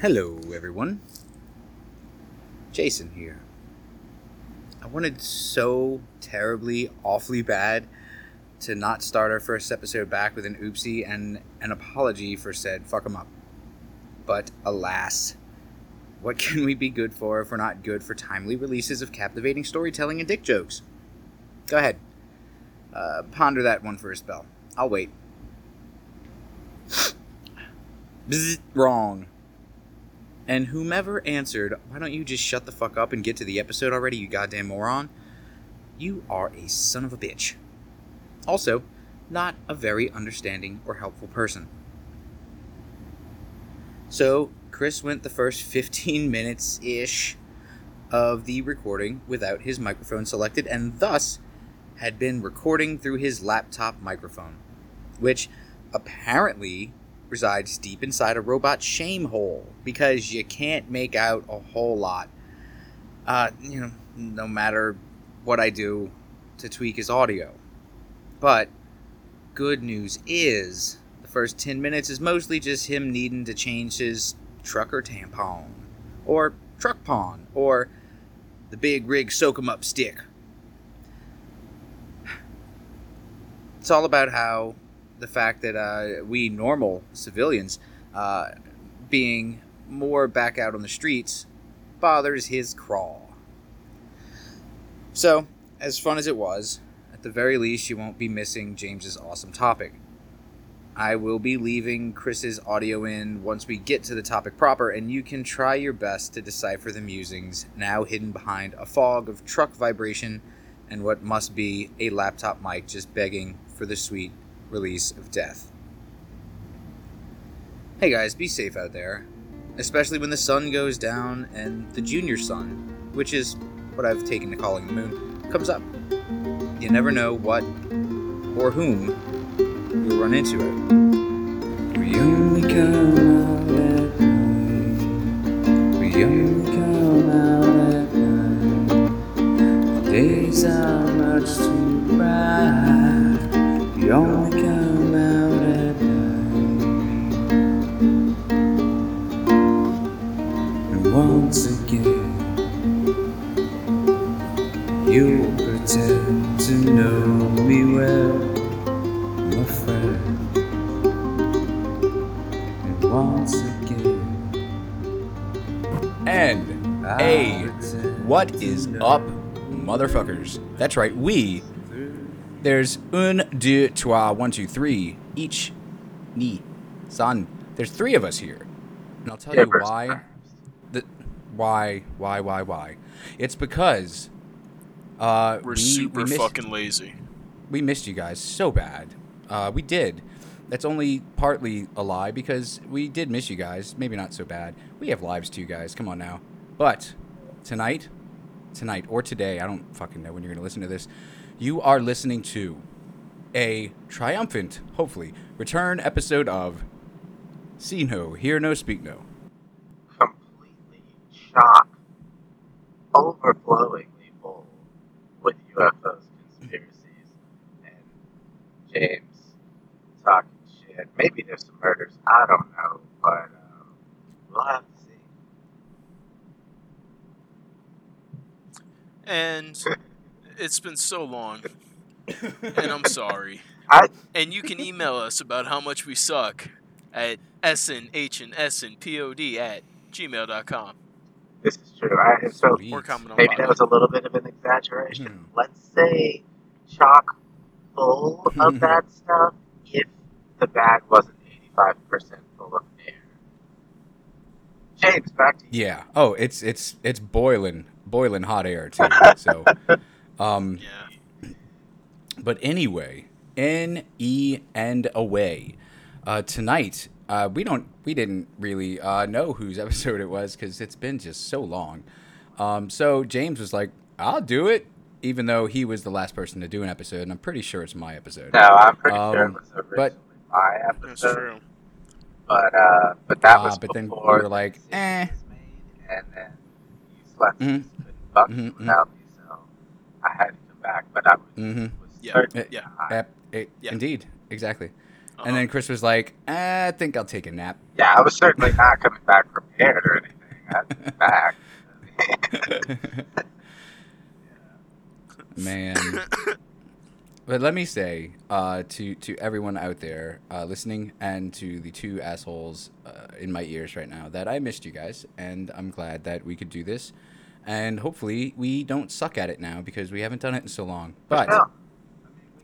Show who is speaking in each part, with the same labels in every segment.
Speaker 1: Hello, everyone. Jason here. I wanted so terribly, awfully bad to not start our first episode back with an oopsie and an apology for said fuck fuck 'em up. But alas, what can we be good for if we're not good for timely releases of captivating storytelling and dick jokes? Go ahead. Uh, ponder that one for a spell. I'll wait. Bzz, wrong. And whomever answered, why don't you just shut the fuck up and get to the episode already, you goddamn moron? You are a son of a bitch. Also, not a very understanding or helpful person. So, Chris went the first 15 minutes ish of the recording without his microphone selected and thus had been recording through his laptop microphone, which apparently resides deep inside a robot shame hole because you can't make out a whole lot. Uh, you know, no matter what I do to tweak his audio. But good news is the first 10 minutes is mostly just him needing to change his trucker tampon or truck pawn or the big rig soak 'em up stick. It's all about how the fact that uh, we normal civilians, uh, being more back out on the streets, bothers his craw. So, as fun as it was, at the very least, you won't be missing James's awesome topic. I will be leaving Chris's audio in once we get to the topic proper, and you can try your best to decipher the musings now hidden behind a fog of truck vibration and what must be a laptop mic just begging for the sweet release of death. Hey guys, be safe out there, especially when the sun goes down and the junior sun, which is what I've taken to calling the moon, comes up. You never know what or whom you'll run into it. We only come out at night. We only come out at night. The days are much too bright. We only come out at night. And once again, you'll pretend to know me well, my friend. And once again,
Speaker 2: And a
Speaker 1: pretend
Speaker 2: what is up, motherfuckers? That's right, we. There's un, deux, trois, one, two, three. Each, ni, son. There's three of us here, and I'll tell you why. The why, why, why, why? It's because uh,
Speaker 3: We're
Speaker 2: we,
Speaker 3: super
Speaker 2: we missed,
Speaker 3: fucking lazy.
Speaker 2: we missed you guys so bad. Uh, we did. That's only partly a lie because we did miss you guys. Maybe not so bad. We have lives too, guys. Come on now. But tonight, tonight or today, I don't fucking know when you're going to listen to this. You are listening to a triumphant, hopefully, return episode of See No, Hear No, Speak No.
Speaker 4: completely shocked, overflowingly full with UFOs, conspiracies, and James talking shit. Maybe there's some murders. I don't know, but um, we'll have to see.
Speaker 3: And it's been so long. And I'm sorry.
Speaker 4: I
Speaker 3: And you can email us about how much we suck at snhnsnpod at gmail.com.
Speaker 4: this is true. I so
Speaker 2: Sweet.
Speaker 3: Or comment on
Speaker 4: maybe that was a little bit of an exaggeration.
Speaker 2: Hmm.
Speaker 4: Let's say chock full of that stuff if the bag wasn't 85% full of air. James, back to you.
Speaker 2: Yeah. Oh, it's it's it's boiling, boiling hot air too. So, um,
Speaker 3: Yeah.
Speaker 2: But anyway, N E and away. Uh, tonight, uh, we don't, we didn't really uh, know whose episode it was because it's been just so long. Um, so James was like, "I'll do it," even though he was the last person to do an episode, and I'm pretty sure it's my episode.
Speaker 4: No, I'm pretty sure
Speaker 2: Um,
Speaker 4: it was originally
Speaker 2: but-
Speaker 4: my
Speaker 3: That's
Speaker 4: episode.
Speaker 3: true.
Speaker 4: But uh, but that
Speaker 2: Ah,
Speaker 4: was
Speaker 2: but then we were like, eh.
Speaker 4: decision and then you slept
Speaker 2: Mhm.
Speaker 4: couldn't fuck
Speaker 2: Mhm,
Speaker 4: without me, so I had to come back. But I was,
Speaker 2: Mm-hmm.
Speaker 4: was
Speaker 3: Yeah.
Speaker 4: certain
Speaker 2: Eh,
Speaker 3: Yeah.
Speaker 4: I-
Speaker 2: it,
Speaker 3: Yeah.
Speaker 2: Indeed, exactly.
Speaker 1: And then Chris was like, "Eh, "I think I'll take a nap."
Speaker 4: Yeah, I was certainly not coming back prepared or anything. I'd back.
Speaker 1: Man. But let me say uh, to to everyone out there uh, listening, and to the two assholes uh, in my ears right now, that I missed you guys, and I'm glad that we could do this, and hopefully we don't suck at it now because we haven't done it in so long. But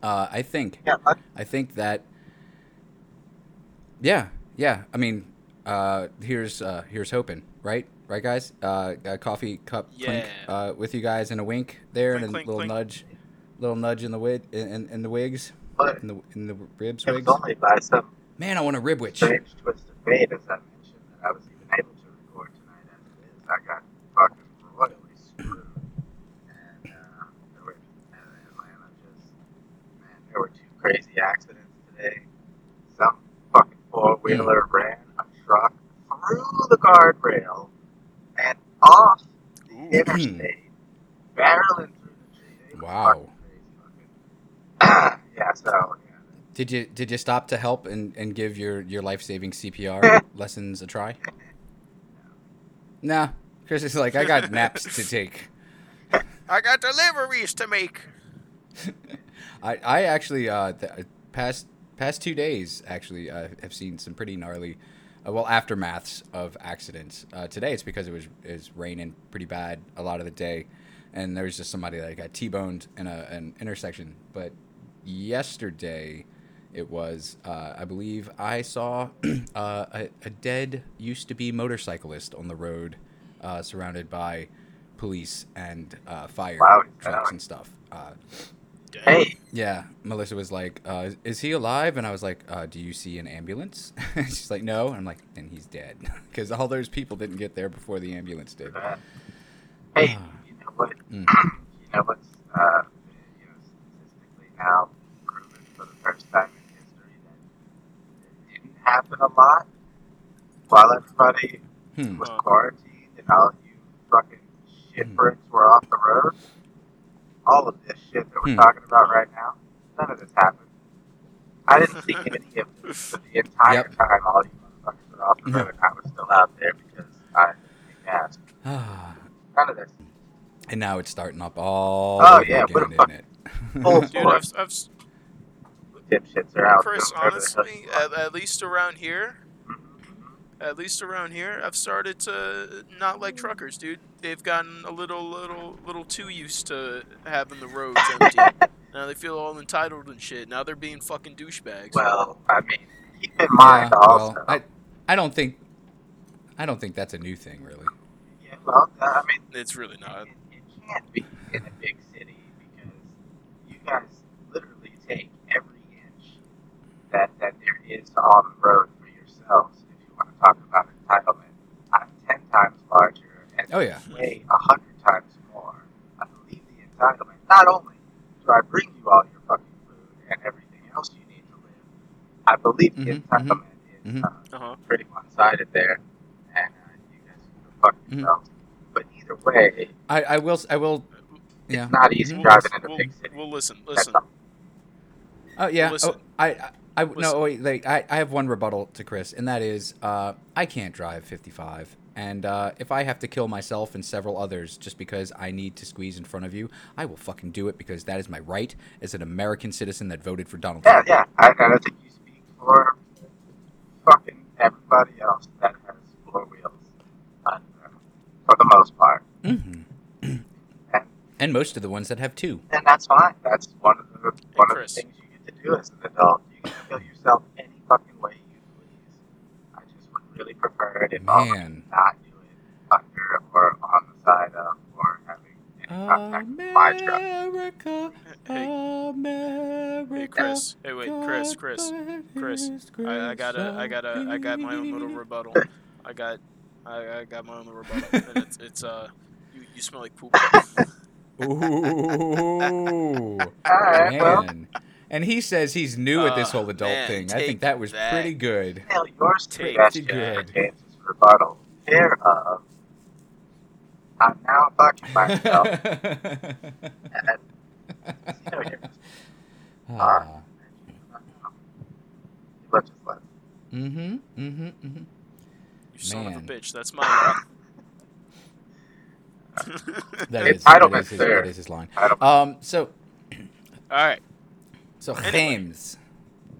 Speaker 1: uh, I think
Speaker 4: yeah.
Speaker 1: I think that yeah, yeah. I mean, uh, here's uh, here's hoping, right? Right, guys. Uh, a coffee cup clink
Speaker 3: Yeah.
Speaker 1: uh, with you guys and a wink there,
Speaker 3: Clink,
Speaker 1: and a
Speaker 3: clink,
Speaker 1: little
Speaker 3: clink.
Speaker 1: nudge, little nudge in the wig, in, in, in the wigs,
Speaker 4: But
Speaker 1: in the in the ribs
Speaker 4: it was
Speaker 1: wigs.
Speaker 4: only by some
Speaker 1: Man, I want a rib witch.
Speaker 4: strange twist of fate, as I mentioned, that I was even able to record tonight as it is. I got fucking royally screwed. And, uh, there were, in Atlanta, just, man, there were two crazy accidents today. Some fucking four wheeler hmm. ran a truck through the guardrail and off the interstate, barreling through the tree.
Speaker 1: Wow.
Speaker 4: yeah, so, yeah.
Speaker 1: Did you did you stop to help and, and give your, your life saving CPR lessons a try? Nah. Chris is like, I got naps to take.
Speaker 3: I got deliveries to make.
Speaker 1: I, I actually uh, the past past two days actually uh, have seen some pretty gnarly, uh, well aftermaths of accidents. Uh, today it's because it was is raining pretty bad a lot of the day, and there was just somebody that got t-boned in a, an intersection. But yesterday, it was uh, I believe I saw uh, a, a dead used to be motorcyclist on the road, uh, surrounded by police and uh, fire
Speaker 4: Wow,
Speaker 1: trucks and stuff.
Speaker 4: Hey,
Speaker 1: yeah, Melissa was like, uh, "Is he alive?" And I was like, uh, "Do you see an ambulance?" She's like, "No." And I'm like, "Then he's dead," because all those people didn't get there before the ambulance did.
Speaker 4: uh, hey, you know what?
Speaker 1: Mm.
Speaker 4: you know what's uh, you know statistically now proven for the first time in history that it didn't happen a lot while everybody
Speaker 1: Hmm.
Speaker 4: was quarantined and all you fucking shitbricks were off the road. All of this shit that we're
Speaker 1: Hmm.
Speaker 4: talking about right now, none of this happened. I didn't see any of this for the entire
Speaker 1: Yep.
Speaker 4: time all you motherfuckers were off the road. I was still out there because I asked. None of this.
Speaker 1: and now it's starting up all
Speaker 4: Oh,
Speaker 1: over
Speaker 4: yeah,
Speaker 1: again,
Speaker 4: what a
Speaker 1: isn't
Speaker 4: fuck-
Speaker 1: it?
Speaker 4: Full
Speaker 3: Dude,
Speaker 4: force.
Speaker 3: I've, I've,
Speaker 4: dipshits are out.
Speaker 3: Chris,
Speaker 4: doing whatever the hell
Speaker 3: honestly, at, at least around here. At least around here, I've started to not like truckers, dude. They've gotten a little, little, little too used to having the roads empty. now they feel all entitled and shit. Now they're being fucking douchebags.
Speaker 4: Well, I mean, keep in mind
Speaker 1: Yeah,
Speaker 4: also.
Speaker 1: well, I, I don't think, I don't think that's a new thing, really.
Speaker 4: yeah, well, I mean,
Speaker 3: it's really not.
Speaker 4: it, it can't be in a big city because you guys literally take every inch that that there is on the road for yourselves. If you want to talk about entitlement, I'm ten times larger and
Speaker 1: Oh yeah.
Speaker 4: weigh a hundred times more. I believe the entitlement. Not only do I bring you all your fucking food and everything else you need to live, I believe the
Speaker 1: Mhm,
Speaker 4: entitlement is
Speaker 1: mhm.
Speaker 4: uh,
Speaker 3: Uh huh.
Speaker 4: pretty one-sided there, and uh, you guys can go fuck
Speaker 1: Mhm.
Speaker 4: yourselves. But either way,
Speaker 1: I, I will, I will, yeah.
Speaker 4: it's not easy
Speaker 1: Mhm.
Speaker 4: driving in a
Speaker 3: Well,
Speaker 4: big city.
Speaker 3: well, listen, listen.
Speaker 4: all.
Speaker 1: Oh yeah.
Speaker 3: Listen.
Speaker 1: Oh, I, I, I no. Wait, like I, I have one rebuttal to Chris, and that is, uh, I can't drive 55, and uh, if I have to kill myself and several others just because I need to squeeze in front of you, I will fucking do it because that is my right as an American citizen that voted for Donald
Speaker 4: Yeah,
Speaker 1: Trump.
Speaker 4: yeah. I, I think you speak for fucking everybody else that has four wheels, for the most part,
Speaker 1: hmm
Speaker 4: and,
Speaker 1: And most of the ones that have two.
Speaker 4: and that's fine. That's one of the one of the things you get to do as an adult. You can kill yourself any fucking way you please. I just would really prefer it if all of you not do it under or on the side of or having any contact with my truck.
Speaker 1: America,
Speaker 3: Hey,
Speaker 1: America.
Speaker 3: hey, Chris. Hey, wait, Chris, Chris, Chris. I, I gotta, I gotta, I got my own little rebuttal. I got, I, I got my own little rebuttal, and it's, it's uh, you, you smell like poop.
Speaker 1: Ooh,
Speaker 4: Alright, well,
Speaker 1: man. And he says he's new at this
Speaker 3: Uh,
Speaker 1: whole adult
Speaker 3: man,
Speaker 1: thing. I think that was
Speaker 3: that.
Speaker 1: pretty good.
Speaker 4: Tell yours to
Speaker 3: Take
Speaker 4: question
Speaker 1: good.
Speaker 4: James's rebuttal. Care of. I'm now fucking myself. and, you know,
Speaker 1: Ah,
Speaker 5: lunches left.
Speaker 1: Mm-hmm. Mm-hmm. Mm-hmm.
Speaker 3: You son of a bitch. That's my line.
Speaker 1: That
Speaker 5: It's
Speaker 1: is, that is his,
Speaker 5: there.
Speaker 1: that is his line.
Speaker 5: I don't
Speaker 1: Um. So,
Speaker 3: All right.
Speaker 1: So
Speaker 3: Anyway.
Speaker 1: James,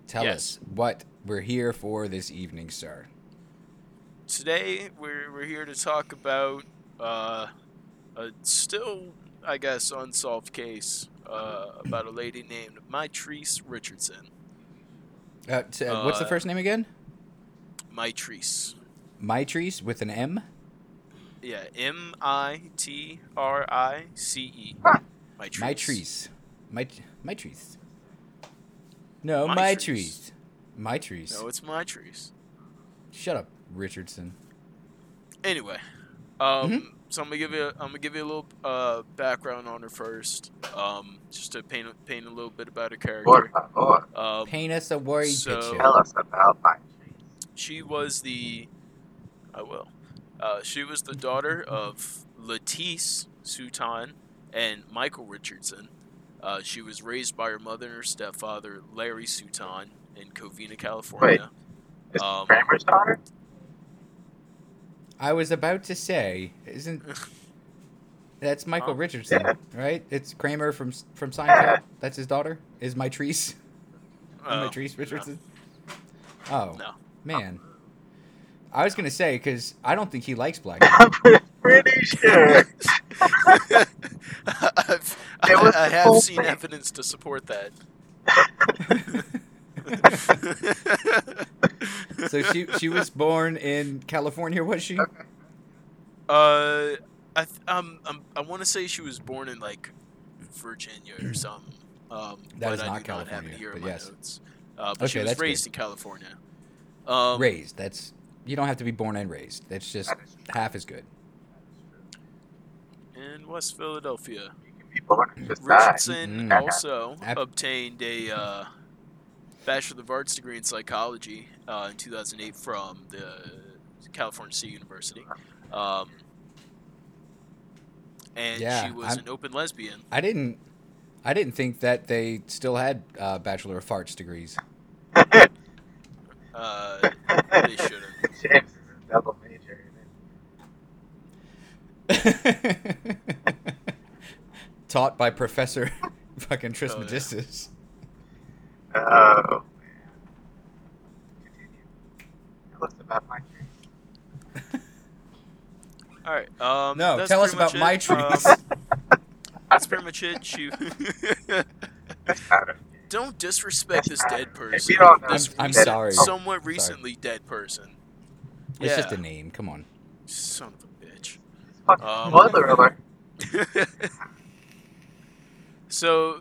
Speaker 1: tell
Speaker 3: Yes.
Speaker 1: us what we're here for this evening, sir.
Speaker 3: Today we're we're here to talk about uh, a still, I guess, unsolved case uh, about a lady named Mitrice Richardson.
Speaker 1: Uh, t- uh, what's the
Speaker 3: Uh,
Speaker 1: first name again?
Speaker 3: Mitrice.
Speaker 1: Mitrice with an M.
Speaker 3: Yeah, M I T R I C E.
Speaker 5: Huh.
Speaker 3: Mitrice.
Speaker 1: Mitrice. My Mitrice. No,
Speaker 3: trees.
Speaker 1: Mitrice. Mitrice.
Speaker 3: No, it's my trees.
Speaker 1: Shut up, Richardson.
Speaker 3: Anyway, um,
Speaker 1: Mhm.
Speaker 3: so I'm gonna give you I'm gonna give you a little uh, background on her first, um, just to paint paint a little bit about her character.
Speaker 5: favor,
Speaker 3: Um,
Speaker 1: Paint us a word
Speaker 3: so-
Speaker 1: picture.
Speaker 5: tell us about my
Speaker 3: she was the I will. Uh, she was the daughter of Latice Sutton and Michael Richardson. Uh, she was raised by her mother and her stepfather, Larry Sutton, in Covina, California.
Speaker 5: Wait, Is
Speaker 3: Um,
Speaker 5: Kramer's daughter?
Speaker 1: I was about to say, isn't that's Michael
Speaker 3: Oh.
Speaker 1: Richardson,
Speaker 5: Yeah.
Speaker 1: right? It's Kramer from from Seinfeld. That's his daughter. Is Mitrice
Speaker 3: Oh,
Speaker 1: Mitrice Richardson? Oh
Speaker 3: No.
Speaker 1: man, I was gonna say because I don't think he likes black.
Speaker 5: I'm pretty sure.
Speaker 3: I've, I, I have seen
Speaker 5: thing.
Speaker 3: evidence to support that.
Speaker 1: so she she was born in California, was she?
Speaker 5: Okay.
Speaker 3: Uh, I th- um, um I want to say she was born in like Virginia or something. Um,
Speaker 1: That
Speaker 3: but
Speaker 1: is
Speaker 3: I
Speaker 1: not
Speaker 3: do not have
Speaker 1: California,
Speaker 3: it here
Speaker 1: but yes.
Speaker 3: notes. Uh, but she
Speaker 1: Okay,
Speaker 3: was
Speaker 1: that's
Speaker 3: raised
Speaker 1: good.
Speaker 3: in California. Um,
Speaker 1: raised. That's you don't have to be born and raised. That's just
Speaker 5: That is
Speaker 1: half as good.
Speaker 3: in West Philadelphia.
Speaker 5: You can be born and just die.
Speaker 3: Richardson
Speaker 1: Mhm.
Speaker 3: also
Speaker 1: Ab-
Speaker 3: obtained a uh, Bachelor of Arts degree in psychology uh, in 2008 from the California State University. Um, and
Speaker 1: Yeah,
Speaker 3: she was
Speaker 1: I'm-
Speaker 3: an open lesbian.
Speaker 1: I didn't. I didn't think that they still had uh, Bachelor of Farts degrees.
Speaker 3: Uh, they shouldn't.
Speaker 5: James is a double major in it.
Speaker 1: Taught by Professor fucking
Speaker 3: Oh, yeah.
Speaker 1: Trismegistus.
Speaker 5: Oh, man. Continue. Tell about my trees.
Speaker 3: All right. Um,
Speaker 1: No, tell us about
Speaker 3: much
Speaker 1: my
Speaker 3: it.
Speaker 1: trees.
Speaker 3: Um, that's pretty much it. She
Speaker 5: Out of-
Speaker 3: don't disrespect this dead person.
Speaker 5: If don't
Speaker 3: This
Speaker 1: I'm- I'm sorry.
Speaker 3: Somewhat
Speaker 1: sorry.
Speaker 3: recently dead person.
Speaker 1: It's
Speaker 3: yeah.
Speaker 1: just a name. Come on.
Speaker 3: Son of a bitch.
Speaker 5: Fucking
Speaker 3: Um,
Speaker 5: Spoiler alert.
Speaker 3: so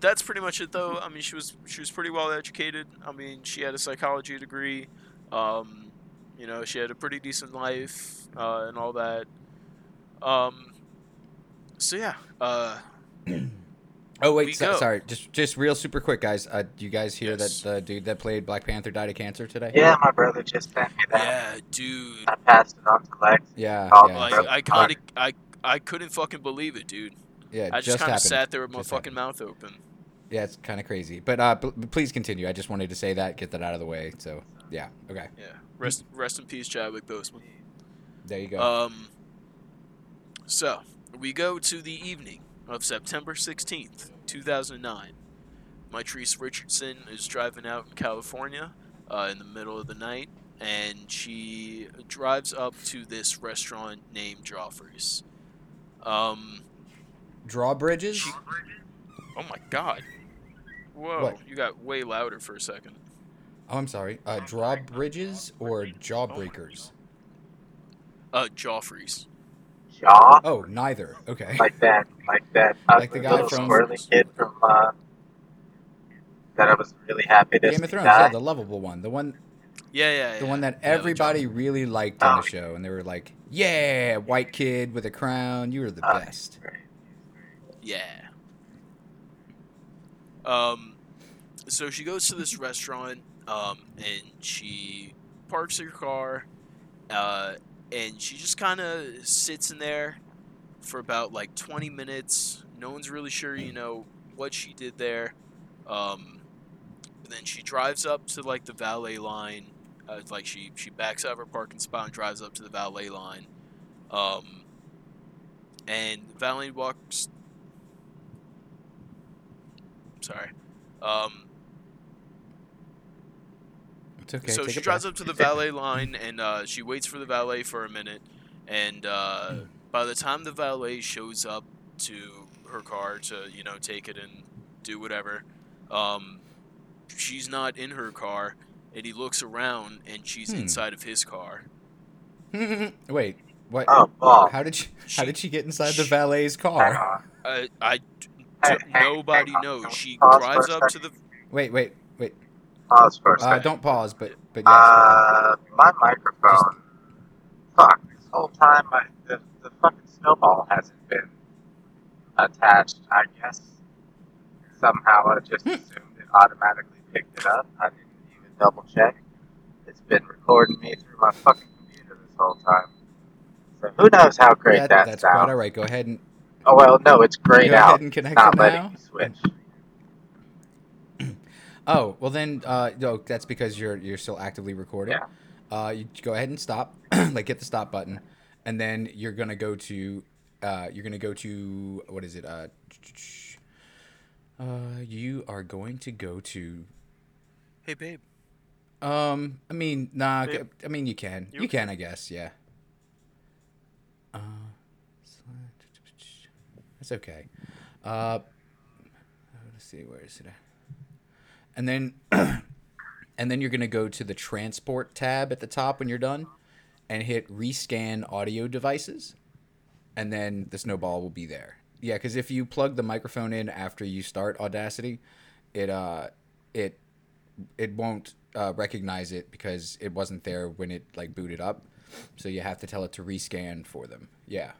Speaker 3: that's pretty much it though i mean she was she was pretty well educated i mean she had a psychology degree um, you know she had a pretty decent life uh, and all that um, so yeah uh,
Speaker 1: Oh wait, so, sorry. Just just real super quick, guys. Uh, do you guys hear
Speaker 3: Yes.
Speaker 1: that the dude that played Black Panther died of cancer today?
Speaker 5: Yeah, my brother just sent me that.
Speaker 3: yeah dude
Speaker 5: I passed it on to Lex.
Speaker 1: Yeah.
Speaker 5: Oh,
Speaker 1: yeah,
Speaker 3: like
Speaker 5: Bro,
Speaker 3: i kind of I, I couldn't fucking believe it dude
Speaker 1: yeah.
Speaker 3: i just, kind of sat there with my
Speaker 1: Just
Speaker 3: fucking
Speaker 1: happened.
Speaker 3: mouth open
Speaker 1: Yeah, it's kind of crazy. But uh, p- please continue. I just wanted to say that, get that out of the way. So yeah. Okay.
Speaker 3: yeah rest rest in peace chadwick boseman
Speaker 1: There you go.
Speaker 3: Um, so, we go to the evening of September 16th, 2009. Mytrice Richardson is driving out in California uh, in the middle of the night, and she drives up to this restaurant named Geoffrey's. Um,
Speaker 1: Drawbridges.
Speaker 3: she- oh my god. Whoa,
Speaker 1: What?
Speaker 3: you got way louder for a second.
Speaker 1: Oh, I'm sorry. Uh, drawbridges or jawbreakers?
Speaker 3: Uh, Geoffrey's.
Speaker 5: Jaw.
Speaker 1: Oh, neither. Okay.
Speaker 5: Like that. Like that.
Speaker 1: Like the guy
Speaker 5: little
Speaker 1: from-
Speaker 5: squirrely kid from. Uh, that I was really happy to
Speaker 1: Game of Thrones. Yeah, the lovable one. The one.
Speaker 3: Yeah, yeah,
Speaker 1: The
Speaker 3: yeah.
Speaker 1: one that
Speaker 3: Yeah, the
Speaker 1: everybody really liked on
Speaker 5: Oh.
Speaker 1: the show, and they were like, "Yeah, white kid with a crown. You were the
Speaker 5: Oh,
Speaker 1: best."
Speaker 5: great.
Speaker 3: Yeah. Um, so she goes to this restaurant, um, and she parks her car, uh, and she just kind of sits in there for about like 20 minutes. No one's really sure, you know, what she did there. Um, then she drives up to like the valet line. Uh, like she she backs out of her parking spot and drives up to the valet line. Um, and valet walks. Sorry. Um,
Speaker 1: It's okay.
Speaker 3: so
Speaker 1: take
Speaker 3: she drives up to the valet line and uh, she waits for the valet for a minute. And uh,
Speaker 1: Hmm.
Speaker 3: by the time the valet shows up to her car to, you know, take it and do whatever, um, she's not in her car. And he looks around and she's
Speaker 1: Hmm.
Speaker 3: inside of his car.
Speaker 1: Wait, what?
Speaker 4: Oh, ball.
Speaker 1: How did she? How did she get inside the valet's car?
Speaker 4: on.
Speaker 3: I, I,
Speaker 4: Hey, hey,
Speaker 3: nobody knows. She drives up to the.
Speaker 1: Wait, wait, wait.
Speaker 4: Pause for a
Speaker 1: Uh, don't pause, but but yes.
Speaker 4: Uh, my microphone. Fuck. This whole time, I, the, the fucking snowball hasn't been attached. I guess somehow I just assumed it automatically picked it up. I didn't even double check. It's been recording me through my fucking computer this whole time. So who knows how great
Speaker 1: That-
Speaker 4: that
Speaker 1: that's
Speaker 4: sounds?
Speaker 1: quite all right. Go ahead and
Speaker 4: Oh well, no, it's grayed
Speaker 1: go
Speaker 4: out.
Speaker 1: ahead and connect
Speaker 4: Not
Speaker 1: it
Speaker 4: letting
Speaker 1: now.
Speaker 4: me switch.
Speaker 1: Oh well, then uh, no, that's because you're you're still actively recording.
Speaker 4: Yeah.
Speaker 1: Uh, you go ahead and stop, like hit the stop button, and then you're gonna go to, uh, you're gonna go to what is it? Uh, uh, you are going to go to.
Speaker 3: Hey, babe.
Speaker 1: Um, I mean, nah.
Speaker 3: Babe.
Speaker 1: I mean, you can,
Speaker 3: You
Speaker 1: you can, I guess, yeah. Uh, that's okay. Uh, let's see, where is it? And then, and then you're gonna go to the transport tab at the top when you're done, and hit rescan audio devices, and then the snowball will be there. Yeah, because if you plug the microphone in after you start Audacity, it uh, it it won't uh, recognize it because it wasn't there when it like booted up. So you have to tell it to rescan for them. Yeah.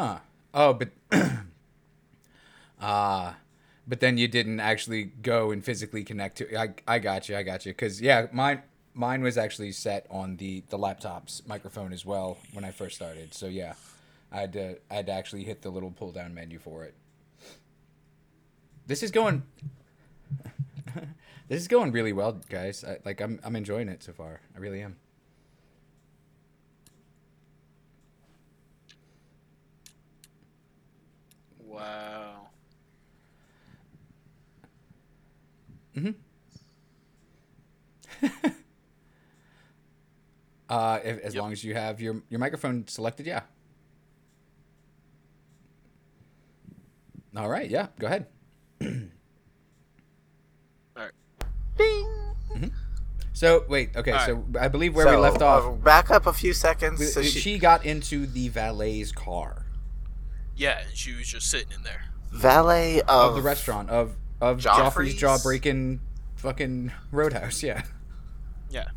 Speaker 1: Huh. Oh, but ah, but then you didn't actually go and physically connect to. I I got you. I got you. Cause yeah, mine mine was actually set on the the laptop's microphone as well when I first started. So yeah, I had to I had to actually hit the little pull down menu for it. This is going. this is going really well, guys. I, like I'm I'm enjoying it so far. I really am.
Speaker 3: Wow.
Speaker 1: Uh, if, as
Speaker 3: Yep.
Speaker 1: long as you have your your microphone selected, yeah. All right, yeah, go ahead.
Speaker 3: Alright.
Speaker 1: So wait, okay,
Speaker 3: All
Speaker 1: so I believe where we left off,
Speaker 4: uh, back up a few seconds. So
Speaker 1: she,
Speaker 4: she,
Speaker 1: got into the valet's car
Speaker 3: Yeah, and she was just sitting in there.
Speaker 4: valet of,
Speaker 1: of the restaurant of of Geoffrey's
Speaker 4: Geoffrey's?
Speaker 1: jawbreaking fucking roadhouse. Yeah,
Speaker 3: Yeah.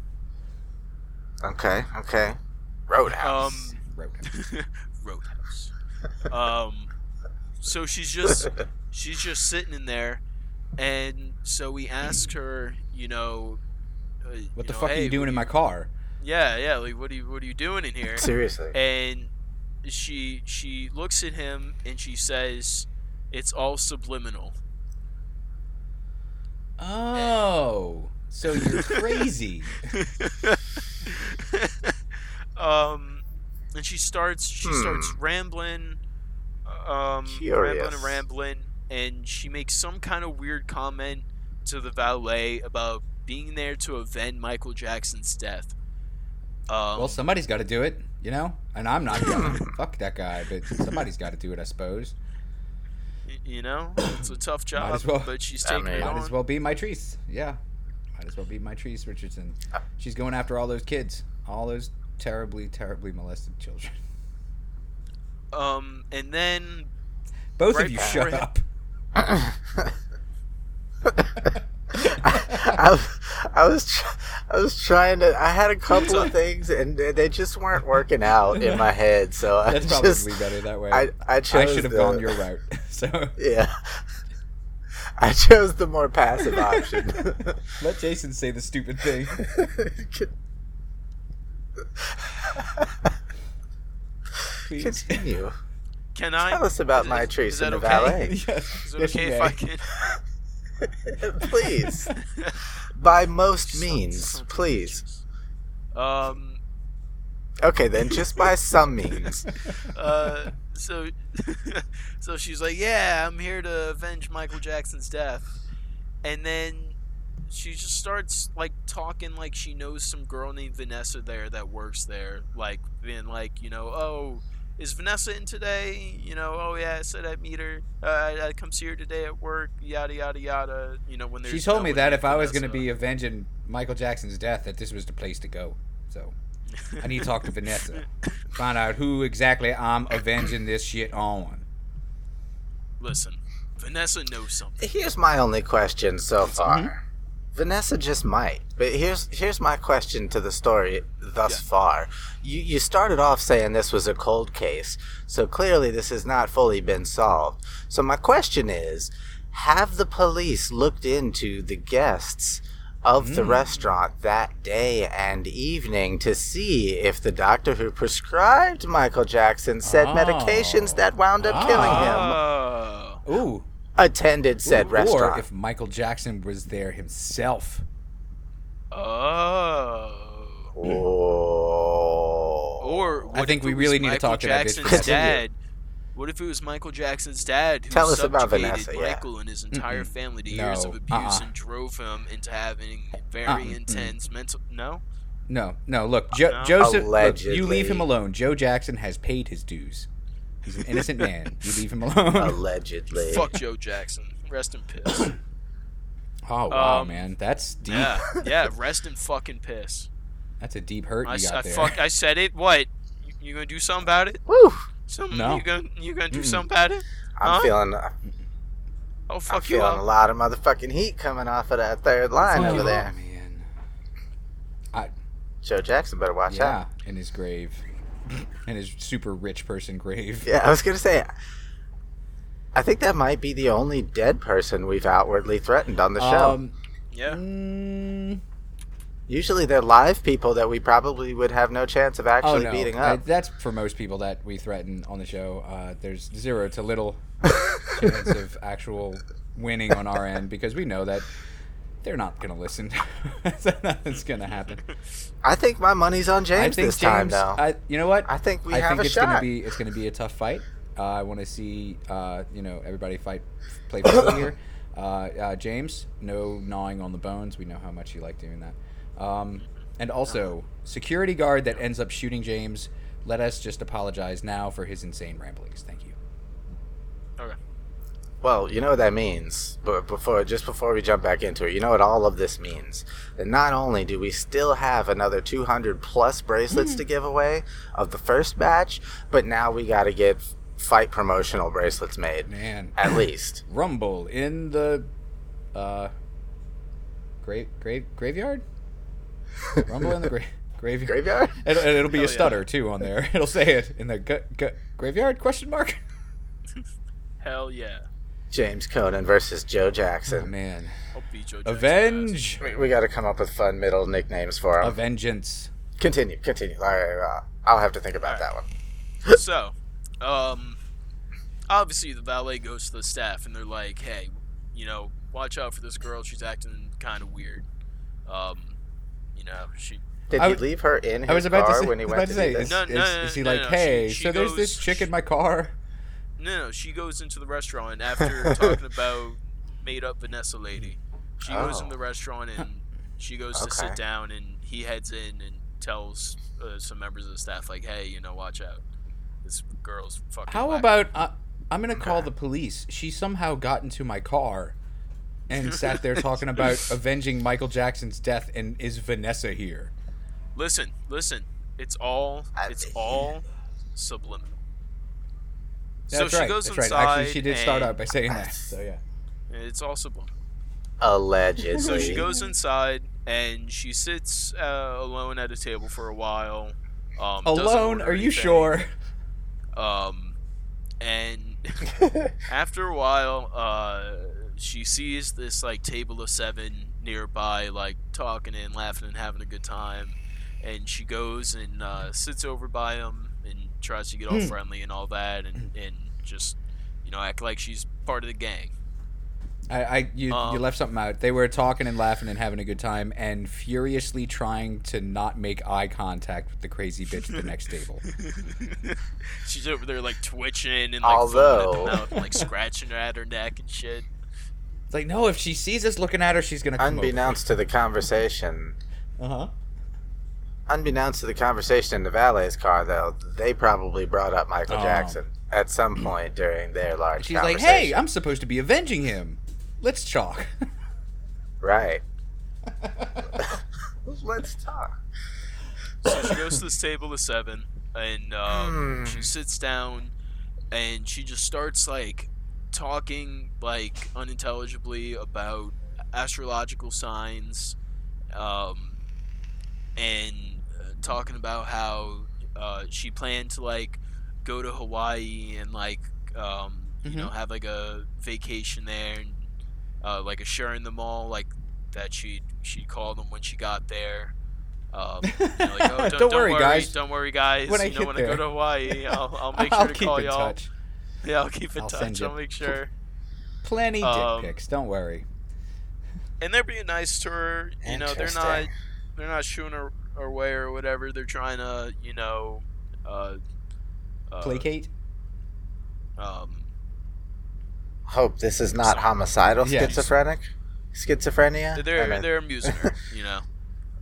Speaker 4: Okay, okay. Roadhouse.
Speaker 3: Um,
Speaker 1: roadhouse.
Speaker 3: Roadhouse. Um, so she's just she's just sitting in there, and so we asked her, you know, uh,
Speaker 1: What
Speaker 3: you
Speaker 1: the
Speaker 3: know,
Speaker 1: fuck are you doing
Speaker 3: what
Speaker 1: in
Speaker 3: do
Speaker 1: my car?
Speaker 3: Yeah, yeah. Like, what are you what are you doing in here?
Speaker 4: Seriously.
Speaker 3: And she she looks at him and she says, "It's all subliminal."
Speaker 1: Oh, so you're crazy.
Speaker 3: um, and she starts she
Speaker 4: Hmm.
Speaker 3: starts rambling, um, rambling and rambling, and she makes some kind of weird comment to the valet about being there to avenge Michael Jackson's death. Um,
Speaker 1: well, somebody's got to do it, you know. And I'm not gonna fuck that guy, but somebody's got to do it, I suppose.
Speaker 3: y- you know, it's a tough job,
Speaker 1: as well.
Speaker 3: but she's
Speaker 4: I
Speaker 3: taking
Speaker 4: mean-
Speaker 3: it
Speaker 1: Might
Speaker 3: on.
Speaker 1: as well be my Treese. Yeah. Might as well be my Treese Richardson. She's going after all those kids. All those terribly, terribly molested children.
Speaker 3: Um, and then
Speaker 1: Both
Speaker 3: Right
Speaker 1: of you shut
Speaker 3: it-
Speaker 1: up.
Speaker 4: I, I was tr- I was trying to I had a couple of things and they just weren't working out in my head so I
Speaker 1: That's probably
Speaker 4: just
Speaker 1: better that way.
Speaker 4: I I chose
Speaker 1: I should have
Speaker 4: the-
Speaker 1: gone your route. So
Speaker 4: yeah I chose the more passive option
Speaker 1: let Jason say the stupid thing. Please.
Speaker 4: Continue.
Speaker 3: Can I?
Speaker 4: Tell us about
Speaker 3: is-
Speaker 4: my
Speaker 3: is
Speaker 4: trees
Speaker 3: that
Speaker 4: in the
Speaker 3: okay?
Speaker 4: valet.
Speaker 1: yes.
Speaker 3: Is it
Speaker 1: yes,
Speaker 3: okay if. I can?
Speaker 4: Please. By most means, please.
Speaker 3: Um.
Speaker 4: Okay, then, just by some means.
Speaker 3: Uh. So. so she's like, "Yeah, I'm here to avenge Michael Jackson's death," and then she just starts like talking like she knows some girl named Vanessa there that works there, like being like, you know, oh. Is Vanessa in today? You know, oh yeah, I said I'd meet her. Uh, I, I come see her today at work. Yada yada yada. You know when there's.
Speaker 1: She told
Speaker 3: no
Speaker 1: me that
Speaker 3: named
Speaker 1: if I was going to be avenging Michael Jackson's death, that this was the place to go. So I need to talk to Vanessa, find out who exactly I'm avenging this shit on.
Speaker 3: Listen, Vanessa knows something.
Speaker 4: Here's my only question so far. Vanessa just might, but here's here's my question to the story thus
Speaker 3: Yeah.
Speaker 4: far. You you started off saying this was a cold case, so clearly this has not fully been solved. So my question is, have the police looked into the guests of the hmm. restaurant that day and evening to see if the doctor who prescribed Michael Jackson said
Speaker 1: Oh.
Speaker 4: medications that wound up killing him
Speaker 3: Oh.
Speaker 1: Ooh.
Speaker 4: Attended said
Speaker 1: Ooh,
Speaker 4: restaurant?
Speaker 1: Or if Michael Jackson was there himself.
Speaker 3: Oh.
Speaker 4: Oh.
Speaker 3: Or
Speaker 1: I think we really need to
Speaker 3: Michael
Speaker 1: talk to that bitch for
Speaker 3: Jackson's
Speaker 1: a second.
Speaker 3: dad. What if it was Michael Jackson's dad who
Speaker 4: Tell us about
Speaker 3: subjugated
Speaker 4: Vanessa, yeah.
Speaker 3: Michael and his entire
Speaker 1: Mm-mm.
Speaker 3: family to
Speaker 1: No,
Speaker 3: years of abuse
Speaker 1: uh-uh.
Speaker 3: and drove him into having very
Speaker 1: Uh-uh,
Speaker 3: intense mental? No.
Speaker 1: No, no. Look, jo-
Speaker 3: No?
Speaker 1: Joseph. Look, you leave him alone. Joe Jackson has paid his dues. He's an innocent man. You leave him alone.
Speaker 4: Allegedly.
Speaker 3: Fuck Joe Jackson. Rest in piss.
Speaker 1: oh wow,
Speaker 3: Um,
Speaker 1: man, that's deep.
Speaker 3: yeah, yeah. Rest in fucking piss.
Speaker 1: That's a deep hurt
Speaker 3: I,
Speaker 1: you got
Speaker 3: I
Speaker 1: there.
Speaker 3: fuck. I said it. What? You, you gonna do something about it?
Speaker 4: Woo!
Speaker 3: Some,
Speaker 1: No.
Speaker 3: You gonna you gonna do
Speaker 1: Mm-mm.
Speaker 3: something about it?
Speaker 4: I'm
Speaker 3: Huh?
Speaker 4: feeling
Speaker 3: I'll
Speaker 4: I'm
Speaker 3: you
Speaker 4: feeling a lot of motherfucking heat coming off of that third line
Speaker 1: Oh,
Speaker 4: over there.
Speaker 1: man.
Speaker 4: Joe Jackson better watch
Speaker 1: yeah,
Speaker 4: out.
Speaker 1: in his grave, in his super rich person grave.
Speaker 4: Yeah, I was gonna say I think that might be the only dead person we've outwardly threatened on the show.
Speaker 1: Um,
Speaker 3: Yeah.
Speaker 1: mm,
Speaker 4: Usually they're live people that we probably would have no chance of
Speaker 1: oh
Speaker 4: actually
Speaker 1: no,
Speaker 4: beating
Speaker 1: I-
Speaker 4: up.
Speaker 1: that's for most people that we threaten on the show. Uh, there's zero to little chance of actual winning on our end because we know that they're not gonna listen. Nothing's gonna happen.
Speaker 4: I think my money's on
Speaker 1: I
Speaker 4: James
Speaker 1: think
Speaker 4: this time
Speaker 1: James.
Speaker 4: though.
Speaker 1: I, you know what?
Speaker 4: I think we
Speaker 1: I
Speaker 4: have
Speaker 1: think
Speaker 4: a
Speaker 1: it's
Speaker 4: shot.
Speaker 1: gonna be it's gonna be a tough fight. Uh, I want to see uh, you know everybody fight play fairly here. Uh, uh, James, no gnawing on the bones. We know how much you like doing that. Um, and also, security guard that ends up shooting James. Let us just apologize now for his insane ramblings. Thank you.
Speaker 3: Okay.
Speaker 4: Well, you know what that means. But before, just before we jump back into it, you know what all of this means. That not only do we still have another 200 plus bracelets to give away of the first batch, but now we got to get fight promotional bracelets made,
Speaker 1: Man,
Speaker 4: at least.
Speaker 1: Rumble in the uh, grave grave graveyard. Rumble in the gra- graveyard.
Speaker 4: Graveyard.
Speaker 1: It'll, it'll be
Speaker 3: Hell
Speaker 1: a
Speaker 3: yeah.
Speaker 1: stutter too on there. It'll say it in the gu- gu- graveyard question mark.
Speaker 3: Hell yeah.
Speaker 4: James Conan versus Joe
Speaker 1: Oh,
Speaker 4: Jackson.
Speaker 1: man,
Speaker 3: I'll Joe
Speaker 1: avenge,
Speaker 4: We, we got to come up with fun middle nicknames for
Speaker 1: a
Speaker 4: him.
Speaker 1: vengeance.
Speaker 4: Continue, continue. All right, uh, I'll have to think about
Speaker 3: All
Speaker 4: that one.
Speaker 3: So, um, obviously the valet goes to the staff and they're like, "Hey, you know, watch out for this girl. She's acting kind of weird. Um, you know, she
Speaker 4: Did
Speaker 1: I
Speaker 4: he leave her in his
Speaker 1: I was about
Speaker 4: car
Speaker 1: to say,
Speaker 4: when he
Speaker 1: was
Speaker 4: went
Speaker 1: about
Speaker 4: to
Speaker 1: to say,
Speaker 4: do
Speaker 1: is,
Speaker 4: this?
Speaker 3: No,
Speaker 1: is, is he
Speaker 3: no,
Speaker 1: like,
Speaker 3: no, she-
Speaker 1: hey,
Speaker 3: she
Speaker 1: so there's this chick in my car?
Speaker 3: No, no, she goes into the restaurant after talking about made up Vanessa lady. She goes in
Speaker 4: Oh.
Speaker 3: the restaurant and she goes to sit down and he heads in and tells uh, some members of the staff like, "Hey, you know, watch out. This girl's fucking."
Speaker 1: How
Speaker 3: whack."
Speaker 1: about uh, I'm gonna call
Speaker 4: Okay.
Speaker 1: the police? She somehow got into my car and sat there talking about avenging Michael Jackson's death. And is Vanessa here?
Speaker 3: Listen, listen. It's all it's all subliminal.
Speaker 1: That's
Speaker 3: so
Speaker 1: right.
Speaker 3: she goes
Speaker 1: That's
Speaker 3: inside.
Speaker 1: right. Actually, she did start out by saying that. So yeah.
Speaker 3: It's all.
Speaker 4: Allegedly.
Speaker 3: So she goes inside and she sits uh, alone at a table for a while. Um,
Speaker 1: Alone? Are you
Speaker 3: anything.
Speaker 1: sure?
Speaker 3: Um, and after a while, uh, she sees this like table of seven nearby, like talking and laughing and having a good time. and she goes and uh, sits over by him and tries to get all
Speaker 1: Hmm.
Speaker 3: friendly and all that, and and just you know act like she's part of the gang.
Speaker 1: I, I you, you
Speaker 3: Um,
Speaker 1: left something out. They were talking and laughing and having a good time, and furiously trying to not make eye contact with the crazy bitch at the next table.
Speaker 3: She's over there like twitching and like
Speaker 5: Although-
Speaker 3: at the mouth and like scratching her at her neck and shit.
Speaker 1: It's like, no, if she sees us looking at her, she's gonna come
Speaker 5: Unbeknownst to the conversation,
Speaker 1: Uh huh.
Speaker 5: Unbeknownst to the conversation in the valet's car, though, they probably brought up Michael
Speaker 1: Oh.
Speaker 5: Jackson at some point during their large
Speaker 1: She's like,
Speaker 5: conversation.
Speaker 1: hey, I'm supposed to be avenging him. Let's talk."
Speaker 5: right. Let's talk.
Speaker 3: So she goes to this table of seven, and um,
Speaker 5: Hmm.
Speaker 3: she sits down, and she just starts like talking like unintelligibly about astrological signs, um, and talking about how uh, she planned to like go to Hawaii and like um, you know have like a vacation there, and uh, like assuring them all like that she she called them when she got there. Um, you know, like, oh, don't,
Speaker 1: Don't worry, guys.
Speaker 3: Don't worry, guys.
Speaker 1: When I
Speaker 3: you know, when I go
Speaker 1: there.
Speaker 3: to Hawaii, I'll, I'll make sure
Speaker 1: I'll
Speaker 3: to call y'all.
Speaker 1: touch.
Speaker 3: Yeah, I'll keep in
Speaker 1: I'll
Speaker 3: touch. I'll make sure.
Speaker 1: Plenty dick
Speaker 3: Um,
Speaker 1: pics. Don't worry.
Speaker 3: And they're being nice to her. You know, they're not they're not shooing her away or whatever. They're trying to, you know, uh, uh,
Speaker 1: Placate.
Speaker 3: Um,
Speaker 5: Hope this is not homicidal
Speaker 1: Yes.
Speaker 5: schizophrenic. Schizophrenia.
Speaker 3: they're
Speaker 5: I mean-
Speaker 3: they're amusing her. You know.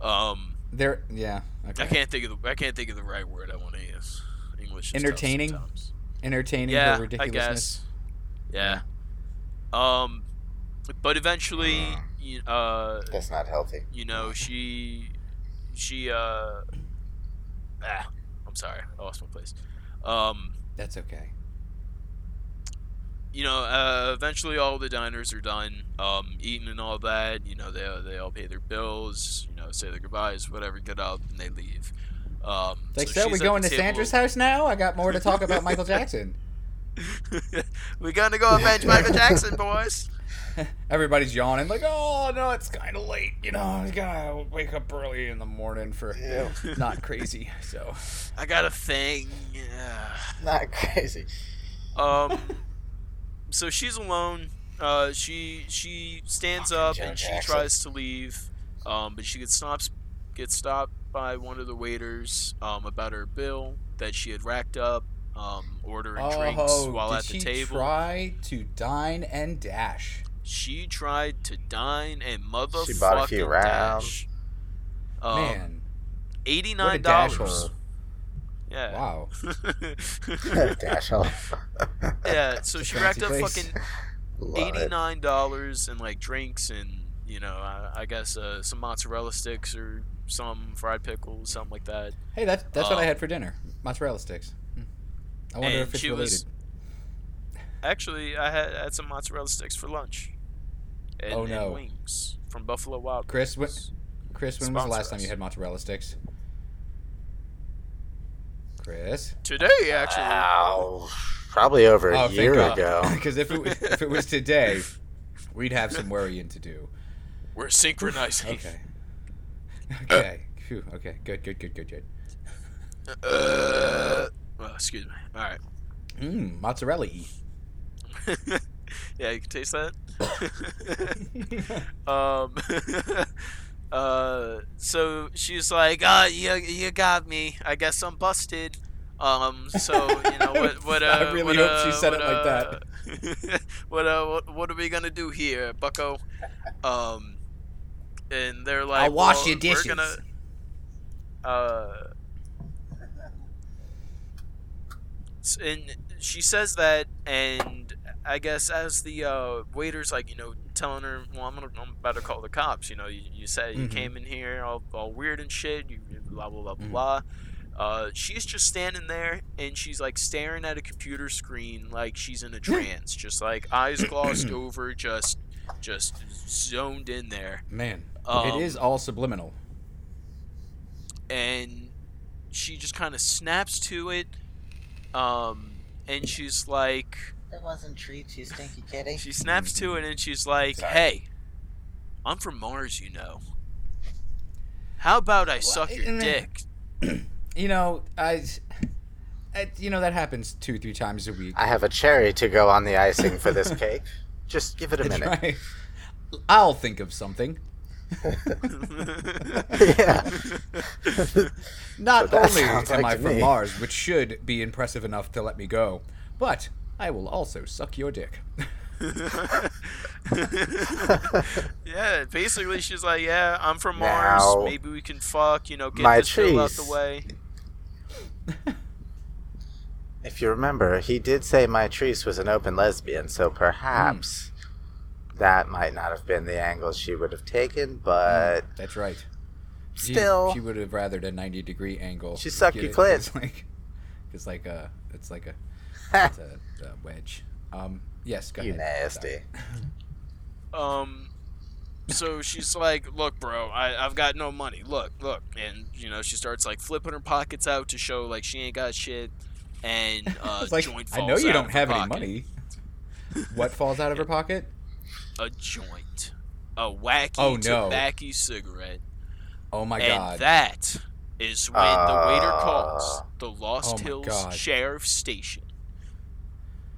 Speaker 3: Um,
Speaker 1: They're yeah.
Speaker 3: I can't think of the I can't think of the right word I want to use. English. Is
Speaker 1: Entertaining? Entertaining
Speaker 3: Yeah,
Speaker 1: her
Speaker 3: I guess. Yeah. Um, but eventually,
Speaker 5: Mm.
Speaker 3: you, uh,
Speaker 5: That's not healthy.
Speaker 3: you know, she, she, uh, ah, I'm sorry, I lost my place. Um,
Speaker 1: That's okay.
Speaker 3: you know, uh, eventually all the diners are done, um, eating and all that. You know, they they all pay their bills. You know, say their goodbyes, whatever, get up, and they leave. Um,
Speaker 1: Like,
Speaker 3: so
Speaker 1: so, we going to
Speaker 3: table-
Speaker 1: Sandra's house now? I got more to talk about Michael Jackson.
Speaker 3: We're gonna go avenge Michael Jackson, boys.
Speaker 1: Everybody's yawning, like, oh no, it's kind of late. You know, I gotta wake up early in the morning for not crazy. So
Speaker 3: I got a thing. Yeah.
Speaker 5: Not crazy.
Speaker 3: Um, so she's alone. Uh, she she stands
Speaker 5: Fucking
Speaker 3: up
Speaker 5: Joe
Speaker 3: and she
Speaker 5: Jackson.
Speaker 3: tries to leave. Um, but she gets stopped gets stopped by one of the waiters. Um, about her bill that she had racked up. Um, ordering drinks while
Speaker 1: Oh, did
Speaker 3: at the
Speaker 1: she
Speaker 3: table.
Speaker 1: try to dine and dash?
Speaker 3: She tried to dine and motherfucking
Speaker 5: She bought a few rounds.
Speaker 3: dash. Um,
Speaker 1: Man,
Speaker 3: eighty
Speaker 1: what a
Speaker 3: nine
Speaker 1: dash
Speaker 3: dollars.
Speaker 1: hole!
Speaker 3: Yeah.
Speaker 1: Wow.
Speaker 5: Dash hole.
Speaker 3: yeah. So
Speaker 1: It's
Speaker 3: she racked
Speaker 1: fancy
Speaker 3: up
Speaker 1: place.
Speaker 3: fucking
Speaker 5: Love
Speaker 3: eighty
Speaker 5: it.
Speaker 3: nine dollars and like drinks and you know I, I guess uh, some mozzarella sticks or some fried pickles, something like that.
Speaker 1: Hey, that's that's what I
Speaker 3: Um,
Speaker 1: had for dinner. Mozzarella sticks. Hmm. I wonder
Speaker 3: and
Speaker 1: if it's
Speaker 3: she
Speaker 1: related.
Speaker 3: was- Actually, I had, had some mozzarella sticks for lunch. And,
Speaker 1: Oh,
Speaker 3: and
Speaker 1: no.
Speaker 3: wings from Buffalo Wild
Speaker 1: Chris, what-
Speaker 3: Wings.
Speaker 1: Chris, when was the
Speaker 3: Sponsor
Speaker 1: last time you had mozzarella sticks? Chris.
Speaker 3: Today, actually.
Speaker 5: Wow. Probably over a
Speaker 1: Oh,
Speaker 5: year ago.
Speaker 1: Because if it was, if it was today, we'd have some worrying to do.
Speaker 3: We're synchronizing.
Speaker 1: Okay. Okay. Phew. Okay. Good. Good. Good. Good. Good.
Speaker 3: Uh, well, excuse me. All right.
Speaker 1: Mmm. Mozzarella.
Speaker 3: yeah, you can taste that. um, uh, so she's like, "Ah, you, you got me. I guess I'm busted." Um, so you know what? What? Uh,
Speaker 1: I really
Speaker 3: what,
Speaker 1: hope
Speaker 3: uh,
Speaker 1: she said
Speaker 3: what,
Speaker 1: it like that.
Speaker 3: uh, what? Uh, what? What are we gonna do here, Bucko? Um, and they're like,
Speaker 1: I'll wash
Speaker 3: well,
Speaker 1: your dishes.
Speaker 3: We're gonna, uh, and she says that, and I guess as the uh, waiter's like, you know, telling her, well, I'm gonna, I'm about to call the cops. You know, you, you said you
Speaker 1: Mhm.
Speaker 3: came in here all, all weird and shit. You blah blah blah
Speaker 1: Mhm.
Speaker 3: blah. Uh, she's just standing there and she's like staring at a computer screen like she's in a trance, just like eyes glossed over, just just zoned in there.
Speaker 1: Man,
Speaker 3: Um,
Speaker 1: it is all subliminal.
Speaker 3: and she just kind of snaps to it um and she's like
Speaker 5: That wasn't treats, you stinky kitty.
Speaker 3: she snaps to it and she's like
Speaker 5: Sorry.
Speaker 3: hey i'm from mars you know How about I suck
Speaker 1: Well,
Speaker 3: your dick?
Speaker 1: You know, I, I, you know that happens two, three times a week.
Speaker 4: I have a cherry to go on the icing for this cake. Just give it a
Speaker 1: That's
Speaker 4: minute.
Speaker 1: right. I'll think of something.
Speaker 4: yeah.
Speaker 1: Not
Speaker 4: So
Speaker 1: only am
Speaker 4: like
Speaker 1: I from
Speaker 4: me.
Speaker 1: Mars, which should be impressive enough to let me go, but I will also suck your dick.
Speaker 3: yeah, basically she's like, yeah, I'm from Mars. Maybe we can fuck. You know, get
Speaker 4: my
Speaker 3: this bill out the
Speaker 4: trees.
Speaker 3: way.
Speaker 4: If you remember, he did say Mitrice was an open lesbian, so perhaps hmm. that might not have been the angle she would have taken, hmm, but
Speaker 1: That's right.
Speaker 4: Still,
Speaker 1: she, would have rathered a ninety degree angle.
Speaker 4: She sucked your clit.
Speaker 1: It's like, it's like a, it's like a, it's a, a wedge. Um, yes, go
Speaker 4: you
Speaker 1: ahead.
Speaker 4: nasty.
Speaker 3: Um, so she's like, "Look, bro, I, I've got no money. Look, look," and you know she starts like flipping her pockets out to show like she ain't got shit. And uh,
Speaker 1: It's like,
Speaker 3: joint
Speaker 1: I know you
Speaker 3: out
Speaker 1: don't have any
Speaker 3: pocket.
Speaker 1: money. What falls out of her pocket?
Speaker 3: A joint, a wacky
Speaker 1: Oh, no.
Speaker 3: tobacco cigarette,
Speaker 1: Oh my god.
Speaker 3: and
Speaker 1: god.
Speaker 3: that is when the waiter
Speaker 4: Uh,
Speaker 3: calls the Lost
Speaker 1: Oh
Speaker 3: Hills
Speaker 1: God.
Speaker 3: Sheriff Station.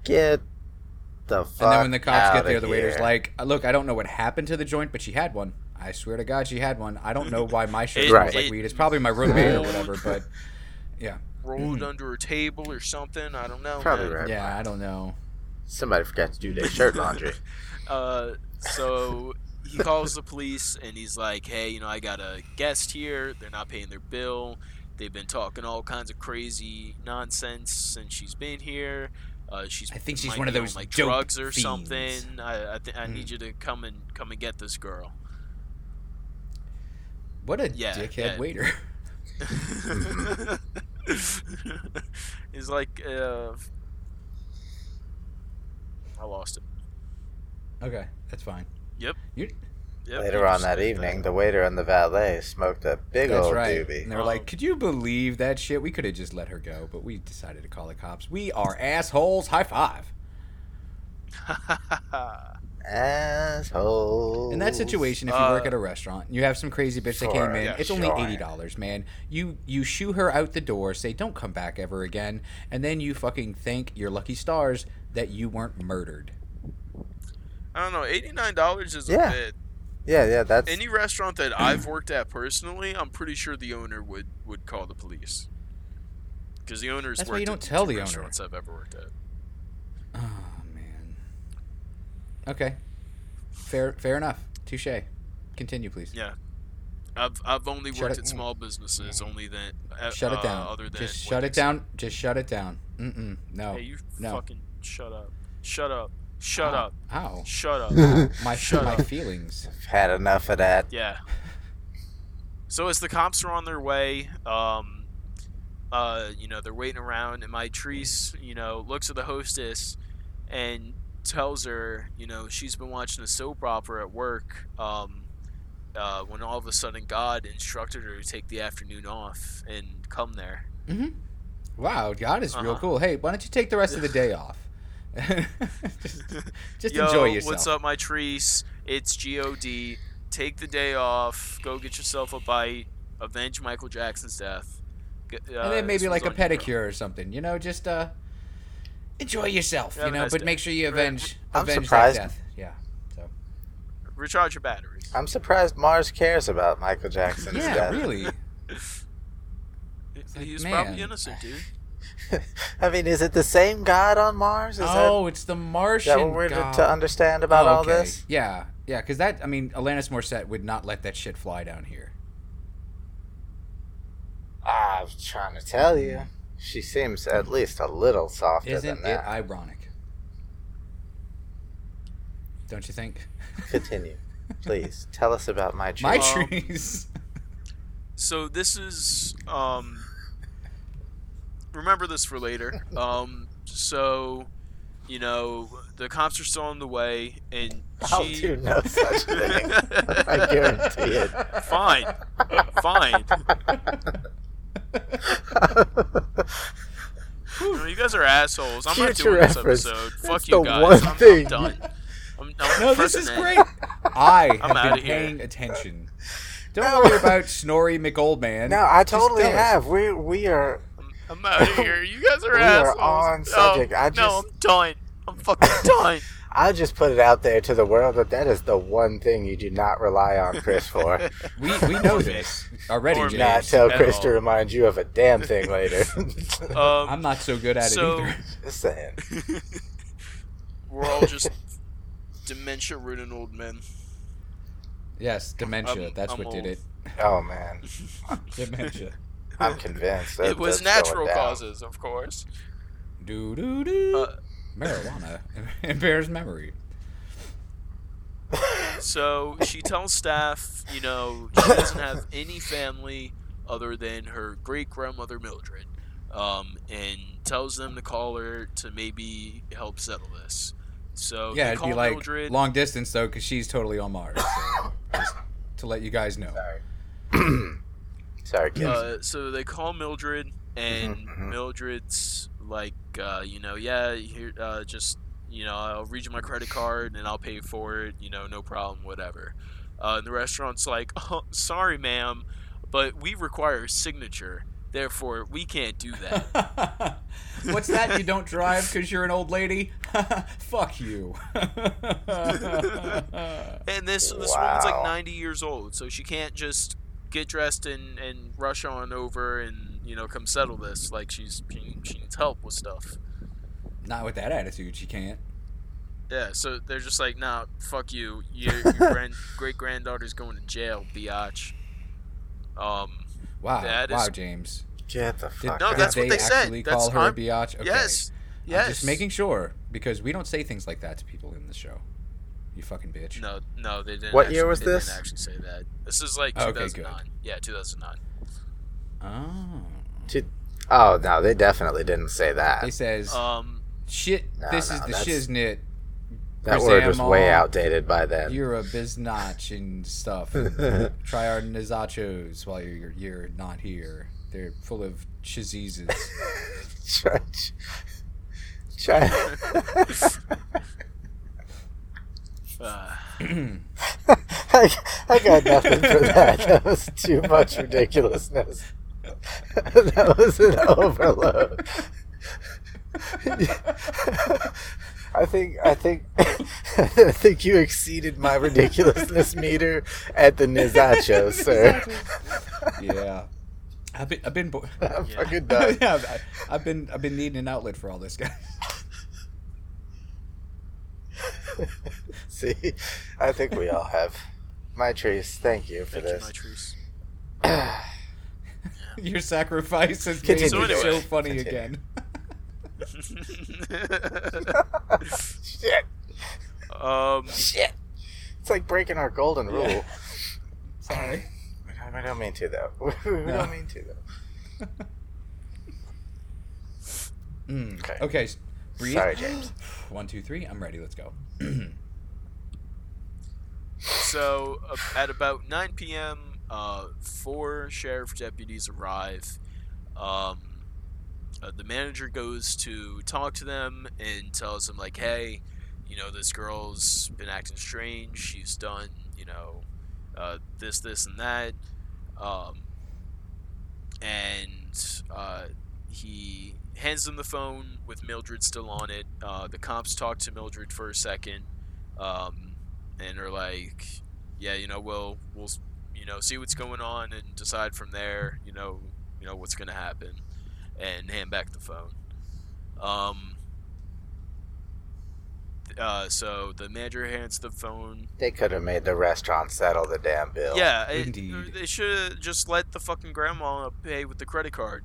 Speaker 4: Get the fuck
Speaker 1: and then when the cops get there, the waiter's
Speaker 4: here.
Speaker 1: like, "Uh, "Look, I don't know what happened to the joint, but she had one. I swear to God, she had one. I don't know why my shit
Speaker 3: It-
Speaker 1: smells like weed. It's probably my roommate or whatever, but yeah,
Speaker 3: Rolled
Speaker 1: Mm.
Speaker 3: under a table or something. I don't know.
Speaker 4: Probably
Speaker 3: man.
Speaker 4: right.
Speaker 1: yeah, I don't know.
Speaker 4: Somebody forgot to do their shirt laundry.
Speaker 3: Uh, so he calls the police and he's like, "Hey, you know, I got a guest here. They're not paying their bill. They've been talking all kinds of crazy nonsense since she's been here. Uh, she's
Speaker 1: I think she's one of
Speaker 3: be on,
Speaker 1: those
Speaker 3: like drugs or
Speaker 1: fiends."
Speaker 3: something. I I, th- I
Speaker 1: Mm.
Speaker 3: need you to come and come and get this girl."
Speaker 1: What a
Speaker 3: Yeah,
Speaker 1: dickhead
Speaker 3: yeah.
Speaker 1: waiter.
Speaker 3: he's like, uh, I lost it.
Speaker 1: Okay, that's fine.
Speaker 3: Yep.
Speaker 1: You,
Speaker 3: Yep,
Speaker 4: Later on that
Speaker 3: said
Speaker 4: evening, the waiter and the valet smoked a big
Speaker 1: that's
Speaker 4: old
Speaker 1: right.
Speaker 4: doobie.
Speaker 1: And they were
Speaker 3: Um,
Speaker 1: like, "Could you believe that shit? We could have just let her go, but we decided to call the cops. We are assholes. High five."
Speaker 4: Asshole.
Speaker 1: In that situation, if you work
Speaker 3: Uh,
Speaker 1: at a restaurant, you have some crazy bitch that came in.
Speaker 3: yeah,
Speaker 1: it's only eighty dollars, man. You you shoo her out the door, say don't come back ever again, and then you fucking thank your lucky stars that you weren't murdered.
Speaker 3: I don't know. Eighty nine dollars is
Speaker 4: Yeah.
Speaker 3: a bit.
Speaker 4: Yeah, yeah, that's
Speaker 3: Any restaurant that I've worked at personally, I'm pretty sure the owner would would call the police. Because the owner's
Speaker 1: That's why you don't tell
Speaker 3: two
Speaker 1: the owner.
Speaker 3: restaurants I've ever worked at.
Speaker 1: Oh man. Okay. Fair fair enough. Touche. Continue, please.
Speaker 3: Yeah. I've I've only
Speaker 1: Shut
Speaker 3: worked
Speaker 1: it-
Speaker 3: at small businesses, only that. Uh,
Speaker 1: Shut it
Speaker 3: uh,
Speaker 1: down.
Speaker 3: Other than
Speaker 1: Just shut it
Speaker 3: Wendy's.
Speaker 1: down. Just shut it down. Mm-mm. No.
Speaker 3: Hey, you
Speaker 1: no.
Speaker 3: fucking shut up. Shut up. Shut
Speaker 1: Ow.
Speaker 3: up.
Speaker 1: Ow.
Speaker 3: Shut up.
Speaker 1: My
Speaker 3: Shut
Speaker 1: my
Speaker 3: up.
Speaker 1: feelings.
Speaker 4: I've had enough of that.
Speaker 3: Yeah. So as the cops are on their way, um, uh, you know, they're waiting around, and Mitrice, you know, looks at the hostess and tells her, you know, she's been watching a soap opera at work. Um, uh, when all of a sudden God instructed her to take the afternoon off and come there.
Speaker 1: Mm-hmm. Wow, God is real
Speaker 3: Uh-huh.
Speaker 1: cool. Hey, why don't you take the rest of the day off? just just
Speaker 3: Yo,
Speaker 1: enjoy yourself.
Speaker 3: what's up, Mitrice? It's God. Take the day off. Go get yourself a bite. Avenge Michael Jackson's death. G- Uh,
Speaker 1: and then maybe like a
Speaker 3: one's on you, bro.
Speaker 1: pedicure or something. You know, just uh, enjoy yourself.
Speaker 3: Have
Speaker 1: you know,
Speaker 3: nice
Speaker 1: but
Speaker 3: day.
Speaker 1: make sure you avenge
Speaker 4: I'm
Speaker 1: avenge
Speaker 4: surprised-
Speaker 1: that death. Yeah. So.
Speaker 3: Recharge your batteries.
Speaker 4: I'm surprised Mars cares about Michael Jackson's
Speaker 1: Yeah,
Speaker 4: death.
Speaker 1: really.
Speaker 3: He was probably innocent, dude.
Speaker 4: I mean, is it the same God on Mars? Is
Speaker 1: oh, it's the
Speaker 4: that, is
Speaker 1: Martian.
Speaker 4: that what we're to,
Speaker 1: god.
Speaker 4: to understand about
Speaker 1: Oh,
Speaker 4: all this?
Speaker 1: Yeah, yeah, because that I mean, Alanis Morissette would not let that shit fly down here.
Speaker 4: I was trying to tell you. She seems at least a little softer
Speaker 1: Isn't
Speaker 4: than
Speaker 1: it
Speaker 4: that.
Speaker 1: ironic? Don't you think?
Speaker 4: Continue. Please, tell us about Mitrice.
Speaker 1: My. Trees.
Speaker 3: So this is um. Remember this for later. Um. So, you know, the cops are still on the way, and
Speaker 4: I'll
Speaker 3: she.
Speaker 4: do no such thing. I guarantee it.
Speaker 3: Fine. Fine. You, know, you guys are assholes. I'm not
Speaker 4: Future
Speaker 3: doing this
Speaker 4: reference.
Speaker 3: episode.
Speaker 4: That's
Speaker 3: Fuck
Speaker 4: the
Speaker 3: you guys.
Speaker 4: one
Speaker 3: I'm, I'm done. I'm, I'm
Speaker 1: no, this is great. I have
Speaker 3: I'm outta
Speaker 1: been
Speaker 3: here.
Speaker 1: paying attention. Don't
Speaker 4: No.
Speaker 1: worry about Snorri McOldman.
Speaker 4: No, I totally have. We we are
Speaker 3: I'm out of here. You guys are
Speaker 4: We are on
Speaker 3: No,
Speaker 4: subject. I just,
Speaker 3: No,
Speaker 4: just-
Speaker 3: I'm done. I'm fucking done.
Speaker 4: I just put it out there to the world that that is the one thing you do not rely on Chris for.
Speaker 1: We we know this already,
Speaker 3: Or
Speaker 1: James.
Speaker 4: not tell
Speaker 3: at
Speaker 4: Chris to remind you of a damn thing later.
Speaker 3: Um,
Speaker 1: I'm not so good at
Speaker 3: so-
Speaker 1: it either.
Speaker 4: just saying.
Speaker 3: we're all just dementia-ridden old men.
Speaker 1: Yes, dementia.
Speaker 3: I'm-
Speaker 1: that's
Speaker 3: I'm
Speaker 1: what did it.
Speaker 4: Oh man,
Speaker 1: Dementia.
Speaker 4: I'm convinced. That,
Speaker 3: it was natural causes, of course.
Speaker 1: Do do do.
Speaker 3: Uh,
Speaker 1: Marijuana impairs memory.
Speaker 3: So she tells staff, you know, she doesn't have any family other than her great grandmother Mildred, um, and tells them to call her to maybe help settle this. So
Speaker 1: Yeah, it'd
Speaker 3: call
Speaker 1: be like
Speaker 3: Mildred.
Speaker 1: long distance though, because she's totally on Mars. So just to let you guys know.
Speaker 4: Sorry. Sorry, kids.
Speaker 3: Uh, so they call Mildred, and
Speaker 4: Mhm, mhm.
Speaker 3: Mildred's like, uh, you know, yeah, here, uh, just, you know, I'll read you my credit card and I'll pay for it, you know, no problem, whatever. Uh, and the restaurant's like, oh, sorry, ma'am, but we require a signature, therefore we can't do that.
Speaker 1: What's that? You don't drive because you're an old lady? Fuck you.
Speaker 3: and this this woman's like 90 years old, so she can't just get dressed and, and rush on over and you know come settle this. Like she's she, she needs help with stuff.
Speaker 1: Not with that attitude, she can't.
Speaker 3: Yeah, so they're just like, nah, fuck you. Your, your grand, great granddaughter's going to jail, biatch. Um,
Speaker 1: Wow,
Speaker 3: That
Speaker 1: wow,
Speaker 3: is-
Speaker 1: James.
Speaker 4: Get the
Speaker 1: Did,
Speaker 4: fuck
Speaker 3: No,
Speaker 4: out.
Speaker 3: that's
Speaker 1: did
Speaker 3: what
Speaker 1: they
Speaker 3: they said.
Speaker 1: actually
Speaker 3: That's-
Speaker 1: call her
Speaker 3: I'm-
Speaker 1: a biatch? Okay.
Speaker 3: yes,
Speaker 1: I'm
Speaker 3: yes.
Speaker 1: just making sure because we don't say things like that to people in the show. You fucking bitch.
Speaker 3: No, no, they didn't.
Speaker 4: What
Speaker 3: actually,
Speaker 4: year was
Speaker 3: they didn't actually say that. This is like
Speaker 1: Okay,
Speaker 3: 2009. Yeah, 2009.
Speaker 1: Oh.
Speaker 4: To- oh no, they definitely didn't say that.
Speaker 1: He says,
Speaker 3: Um,
Speaker 1: "Shit,
Speaker 4: No,
Speaker 1: this
Speaker 4: no,
Speaker 1: is the shiznit.
Speaker 4: that word was way outdated by then.
Speaker 1: You're a biznatch and stuff. Try our nizachos while you're you're not here. They're full of cheeses.
Speaker 4: try, try.
Speaker 3: uh,
Speaker 4: I, I got nothing for that. That was too much ridiculousness. that was an overload. I think I think I think you exceeded my ridiculousness meter at the Nizacho, sir.
Speaker 1: yeah. I've been I've been bo-
Speaker 4: I'm
Speaker 3: Yeah.
Speaker 4: fucking done.
Speaker 1: yeah, I- I've been I've been needing an outlet for all this, guys.
Speaker 4: See, I think we all have. Mitrice, thank you for
Speaker 3: thank you,
Speaker 4: this.
Speaker 3: my truce.
Speaker 1: Your sacrifice has
Speaker 4: Continue,
Speaker 1: made
Speaker 3: So
Speaker 1: it so
Speaker 3: anyway.
Speaker 1: funny
Speaker 4: Continue.
Speaker 1: again.
Speaker 4: Shit,
Speaker 3: um,
Speaker 4: shit. It's like breaking our golden rule.
Speaker 1: Yeah. Sorry.
Speaker 4: We don't mean to, though. We
Speaker 1: No.
Speaker 4: don't mean to, though.
Speaker 1: Mm.
Speaker 4: Okay.
Speaker 1: Okay. s- Breathe.
Speaker 4: Sorry, James.
Speaker 1: One, two, three. I'm ready. Let's go.
Speaker 3: so uh, at about 9 p.m., uh, four sheriff deputies arrive. Um, uh, the manager goes to talk to them and tells them like, "Hey, you know this girl's been acting strange. She's done, you know, uh, this, this, and that." Um, and uh, he hands them the phone with Mildred still on it. Uh, the cops talk to Mildred for a second, um, and are like, "Yeah, you know, we'll we'll you know see what's going on and decide from there. You know, you know what's gonna happen." And hand back the phone. Um. Uh, so the manager hands the phone
Speaker 4: They could have made the restaurant settle the damn bill.
Speaker 3: yeah, it-
Speaker 1: Indeed.
Speaker 3: they should have just let the fucking grandma pay with the credit card.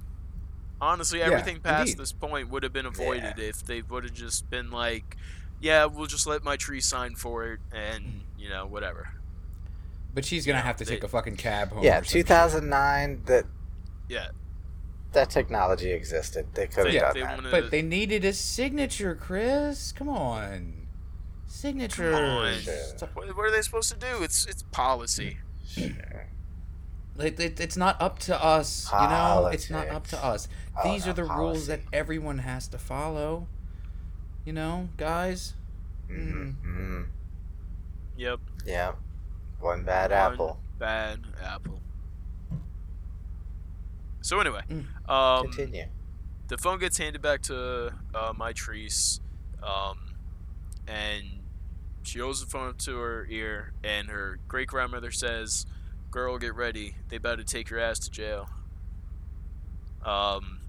Speaker 3: Honestly,
Speaker 1: Yeah,
Speaker 3: everything past
Speaker 1: indeed.
Speaker 3: this point would have been avoided if they would have just been like, "Yeah, we'll just let Mitrice sign for it, and mm. you know, whatever."
Speaker 1: But she's gonna
Speaker 3: Yeah,
Speaker 1: have to
Speaker 3: they-
Speaker 1: take a fucking cab home.
Speaker 4: Yeah,
Speaker 1: or some shit.
Speaker 4: 2009, that
Speaker 3: Yeah,
Speaker 4: that technology existed. They could have
Speaker 3: They-
Speaker 4: done
Speaker 3: they
Speaker 4: that.
Speaker 3: wanna-
Speaker 1: But they needed a signature, Chris. Come on. Signature.
Speaker 3: Come on.
Speaker 4: Sure.
Speaker 3: what, what are they supposed to do? It's it's policy.
Speaker 1: It, it, it's not up to us, you know. It's not up to us.
Speaker 4: Oh,
Speaker 1: These
Speaker 4: no,
Speaker 1: are the rules that everyone has to follow. You know, guys.
Speaker 4: Mhm, mhm.
Speaker 3: Yep.
Speaker 4: Yeah. One bad
Speaker 3: One.
Speaker 4: apple.
Speaker 3: bad apple. So anyway,
Speaker 1: Mm.
Speaker 3: um,
Speaker 4: Continue.
Speaker 3: the phone gets handed back to uh, Mitrice, um, and she holds the phone up to her ear, and her great grandmother says, "Girl, get ready. They about to take your ass to jail." Um,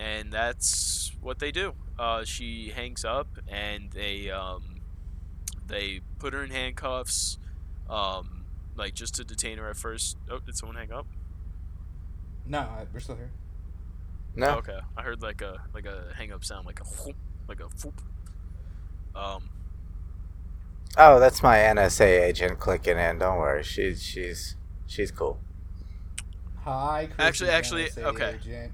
Speaker 3: and that's what they do. Uh, she hangs up, and they um, they put her in handcuffs, um, like just to detain her at first. Oh, did someone hang up?
Speaker 1: No, we're still here.
Speaker 4: No.
Speaker 3: Okay, I heard like a like a hang up sound, like a whoop, like a whoop. Um,
Speaker 4: Oh, that's my NSA agent clicking in. Don't worry. She's she's she's cool.
Speaker 1: Hi.
Speaker 3: Actually- actually,
Speaker 1: NSA
Speaker 3: okay.
Speaker 1: agent.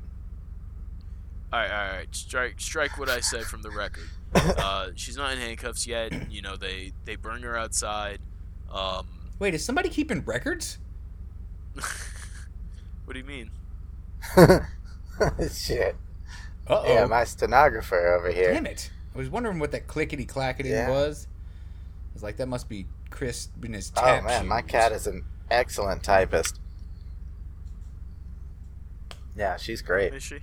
Speaker 3: all right, all right, strike strike what I said from the record. Uh, she's not in handcuffs yet. You know, they they bring her outside. Um,
Speaker 1: Wait, is somebody keeping records?
Speaker 3: what do you mean?
Speaker 4: Shit.
Speaker 1: Uh oh.
Speaker 4: Yeah, my stenographer over here.
Speaker 1: Damn it! I was wondering what that clickety clackety
Speaker 4: Yeah.
Speaker 1: was. I was like, that must be Chris in his
Speaker 4: Oh
Speaker 1: tap
Speaker 4: man, my cat is an excellent typist. Yeah, she's great.
Speaker 3: Is she?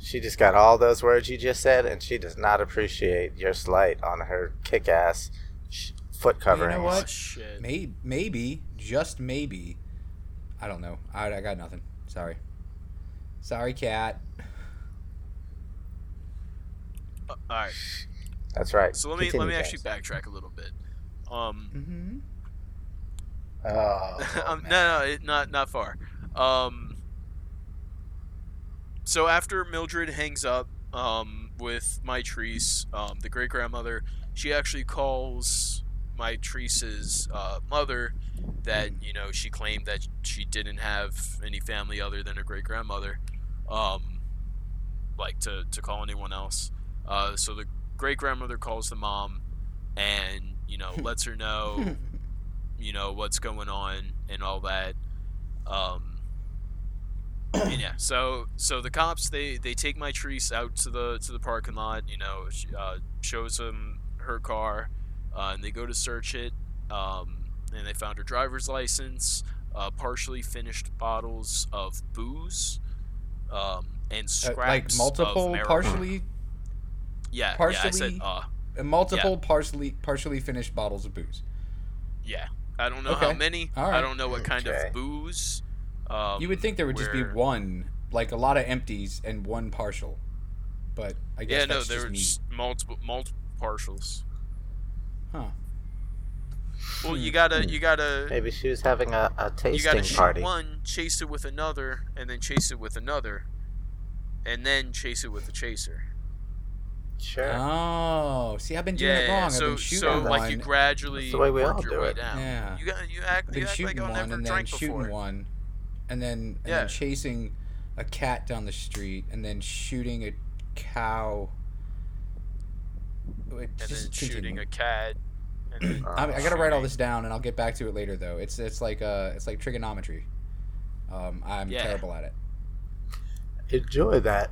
Speaker 4: She just got all those words you just said, and she does not appreciate your slight on her kick-ass sh- foot covering.
Speaker 3: Oh
Speaker 1: what?
Speaker 3: shit.
Speaker 1: Maybe, maybe, just maybe. I don't know. I, I got nothing. Sorry. Sorry, cat.
Speaker 3: Uh, all right.
Speaker 4: That's right.
Speaker 3: So let me
Speaker 4: Continue,
Speaker 3: let me actually backtrack a little bit. Um,
Speaker 1: Mm-hmm.
Speaker 4: Oh,
Speaker 3: um, no, no, it, not not far. Um, so after Mildred hangs up um, with Mitrice, um, the great grandmother, she actually calls Mitrice's uh, mother that you know she claimed that she didn't have any family other than her great grandmother, um, like to to call anyone else. Uh, so the great grandmother calls the mom, and you know lets her know you know what's going on and all that. Um and yeah so so the cops they they take Mitrice out to the to the parking lot you know she, uh, shows them her car uh, and they go to search it um and they found her driver's license uh, partially finished bottles of booze um and
Speaker 1: Uh,
Speaker 3: scraps
Speaker 1: like
Speaker 3: of
Speaker 1: multiple partially,
Speaker 3: yeah yeah I said
Speaker 1: partially-
Speaker 3: uh
Speaker 1: uh, multiple partially, partially finished bottles of booze.
Speaker 3: yeah I don't know how many
Speaker 1: All
Speaker 3: I don't know what kind
Speaker 4: Okay.
Speaker 3: of booze um,
Speaker 1: you would think there would just be one, like a lot of empties and one partial, but I guess
Speaker 3: Yeah, no, there
Speaker 1: just
Speaker 3: were
Speaker 1: me.
Speaker 3: multiple multiple partials.
Speaker 1: Huh.
Speaker 3: Well, you gotta you gotta
Speaker 4: Maybe she was having a, a tasting
Speaker 3: you gotta shoot
Speaker 4: party.
Speaker 3: one, chase it with another, and then chase it with another, and then chase it with a chaser.
Speaker 4: Sure.
Speaker 1: Oh, see, I've been doing
Speaker 3: yeah,
Speaker 1: it wrong. I've
Speaker 3: so
Speaker 1: been shooting
Speaker 3: so
Speaker 1: one.
Speaker 3: like you gradually
Speaker 4: That's the way we
Speaker 3: work
Speaker 4: all
Speaker 3: your
Speaker 4: do
Speaker 3: way
Speaker 4: it.
Speaker 3: down.
Speaker 1: Yeah.
Speaker 3: You got you act
Speaker 1: I've
Speaker 3: you
Speaker 1: been
Speaker 3: act
Speaker 1: shooting
Speaker 3: like I've
Speaker 1: one
Speaker 3: never
Speaker 1: and then shooting
Speaker 3: before.
Speaker 1: one, and then and
Speaker 3: Yeah.
Speaker 1: then chasing a cat down the street, and then shooting a cow. Wait,
Speaker 3: and
Speaker 1: just
Speaker 3: then shooting
Speaker 1: continue.
Speaker 3: a cat. Then
Speaker 4: Uh,
Speaker 1: I, I gotta write all this down, and I'll get back to it later. Though it's it's like uh it's like trigonometry. Um, I'm
Speaker 3: Yeah.
Speaker 1: terrible at it.
Speaker 4: Enjoy that.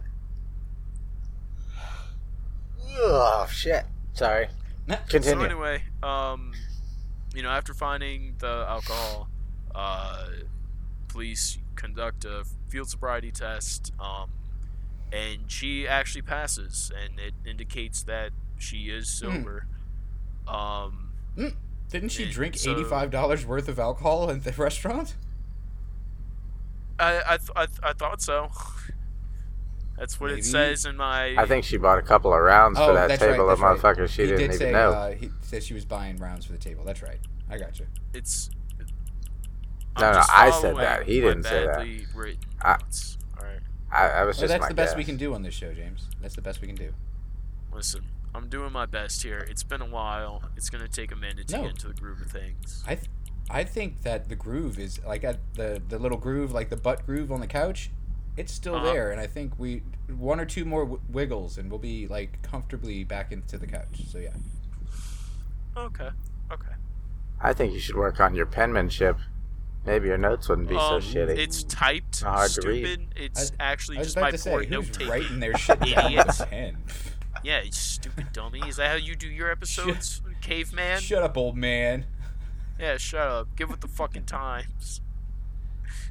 Speaker 4: Oh shit. Sorry.
Speaker 3: So
Speaker 4: Continue.
Speaker 3: anyway, um, you know, after finding the alcohol, uh, police conduct a field sobriety test, um, and she actually passes, and it indicates that she is
Speaker 1: Hmm.
Speaker 3: sober. Um,
Speaker 1: Didn't she drink
Speaker 3: so-
Speaker 1: eighty five dollars worth of alcohol at the restaurant?
Speaker 3: I I, th- I, th- I thought so. That's what
Speaker 1: Maybe.
Speaker 3: it says in my.
Speaker 4: I think she bought a couple of rounds
Speaker 1: Oh,
Speaker 4: for that
Speaker 1: that's right,
Speaker 4: table
Speaker 1: that's
Speaker 4: of
Speaker 1: right.
Speaker 4: motherfuckers she
Speaker 1: he
Speaker 4: didn't
Speaker 1: did
Speaker 4: even
Speaker 1: say
Speaker 4: know.
Speaker 1: Uh, he said she was buying rounds for the table. That's right. I got you.
Speaker 3: it's.
Speaker 4: No,
Speaker 3: I'm
Speaker 4: no,
Speaker 3: just
Speaker 4: I said that. He didn't say that.
Speaker 3: Written
Speaker 4: I-
Speaker 3: notes. All right.
Speaker 4: I, I was
Speaker 1: Well,
Speaker 4: just
Speaker 1: that's
Speaker 4: my
Speaker 1: the best we can do on this show, James. That's the best we can do.
Speaker 3: Listen, I'm doing my best here. It's been a while. It's gonna take a minute to
Speaker 1: No.
Speaker 3: get into the groove of things.
Speaker 1: I th- I think that the groove is like at the the little groove, like the butt groove on the couch. It's still
Speaker 3: Uh-huh.
Speaker 1: there, and I think we one or two more w- wiggles, and we'll be like comfortably back into the couch. So yeah.
Speaker 3: Okay. Okay.
Speaker 4: I think you should work on your penmanship. Maybe your notes wouldn't be so
Speaker 3: Um,
Speaker 4: shitty.
Speaker 3: It's typed,
Speaker 4: Not hard to read.
Speaker 3: It's
Speaker 1: I-
Speaker 3: actually
Speaker 1: I
Speaker 3: just
Speaker 1: about
Speaker 3: my
Speaker 1: to say,
Speaker 3: poor
Speaker 1: who's
Speaker 3: note taking.
Speaker 1: writing their shit down with a pen?
Speaker 3: Yeah, you stupid dummy. Is that how you do your episodes, caveman?
Speaker 1: Shut up, old man.
Speaker 3: Yeah, shut up. Give it the fucking times.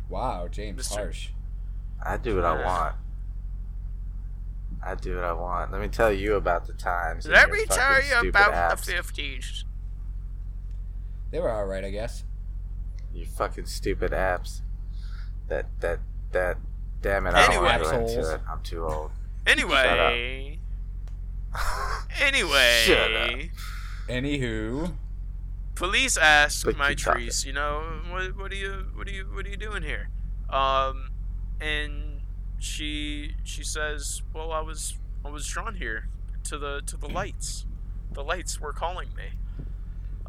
Speaker 1: Wow, James,
Speaker 3: Mr.
Speaker 1: harsh.
Speaker 4: I do what I want. I do what I want. Let me tell you about the times.
Speaker 3: Let me tell you about
Speaker 4: apps.
Speaker 3: the 50s.
Speaker 1: They were all right, I guess.
Speaker 4: You fucking stupid apps. That that that. Damn it! I don't
Speaker 3: Anyway.
Speaker 4: want to go
Speaker 1: Assholes.
Speaker 4: into it. I'm too old.
Speaker 3: Anyway. Anyway.
Speaker 4: Shut up.
Speaker 1: Anywho,
Speaker 3: police asked
Speaker 4: But
Speaker 3: Mitrice, you know, what what are you what are you what are you doing here? Um and she she says, "Well, I was I was drawn here to the to the lights. The lights were calling me."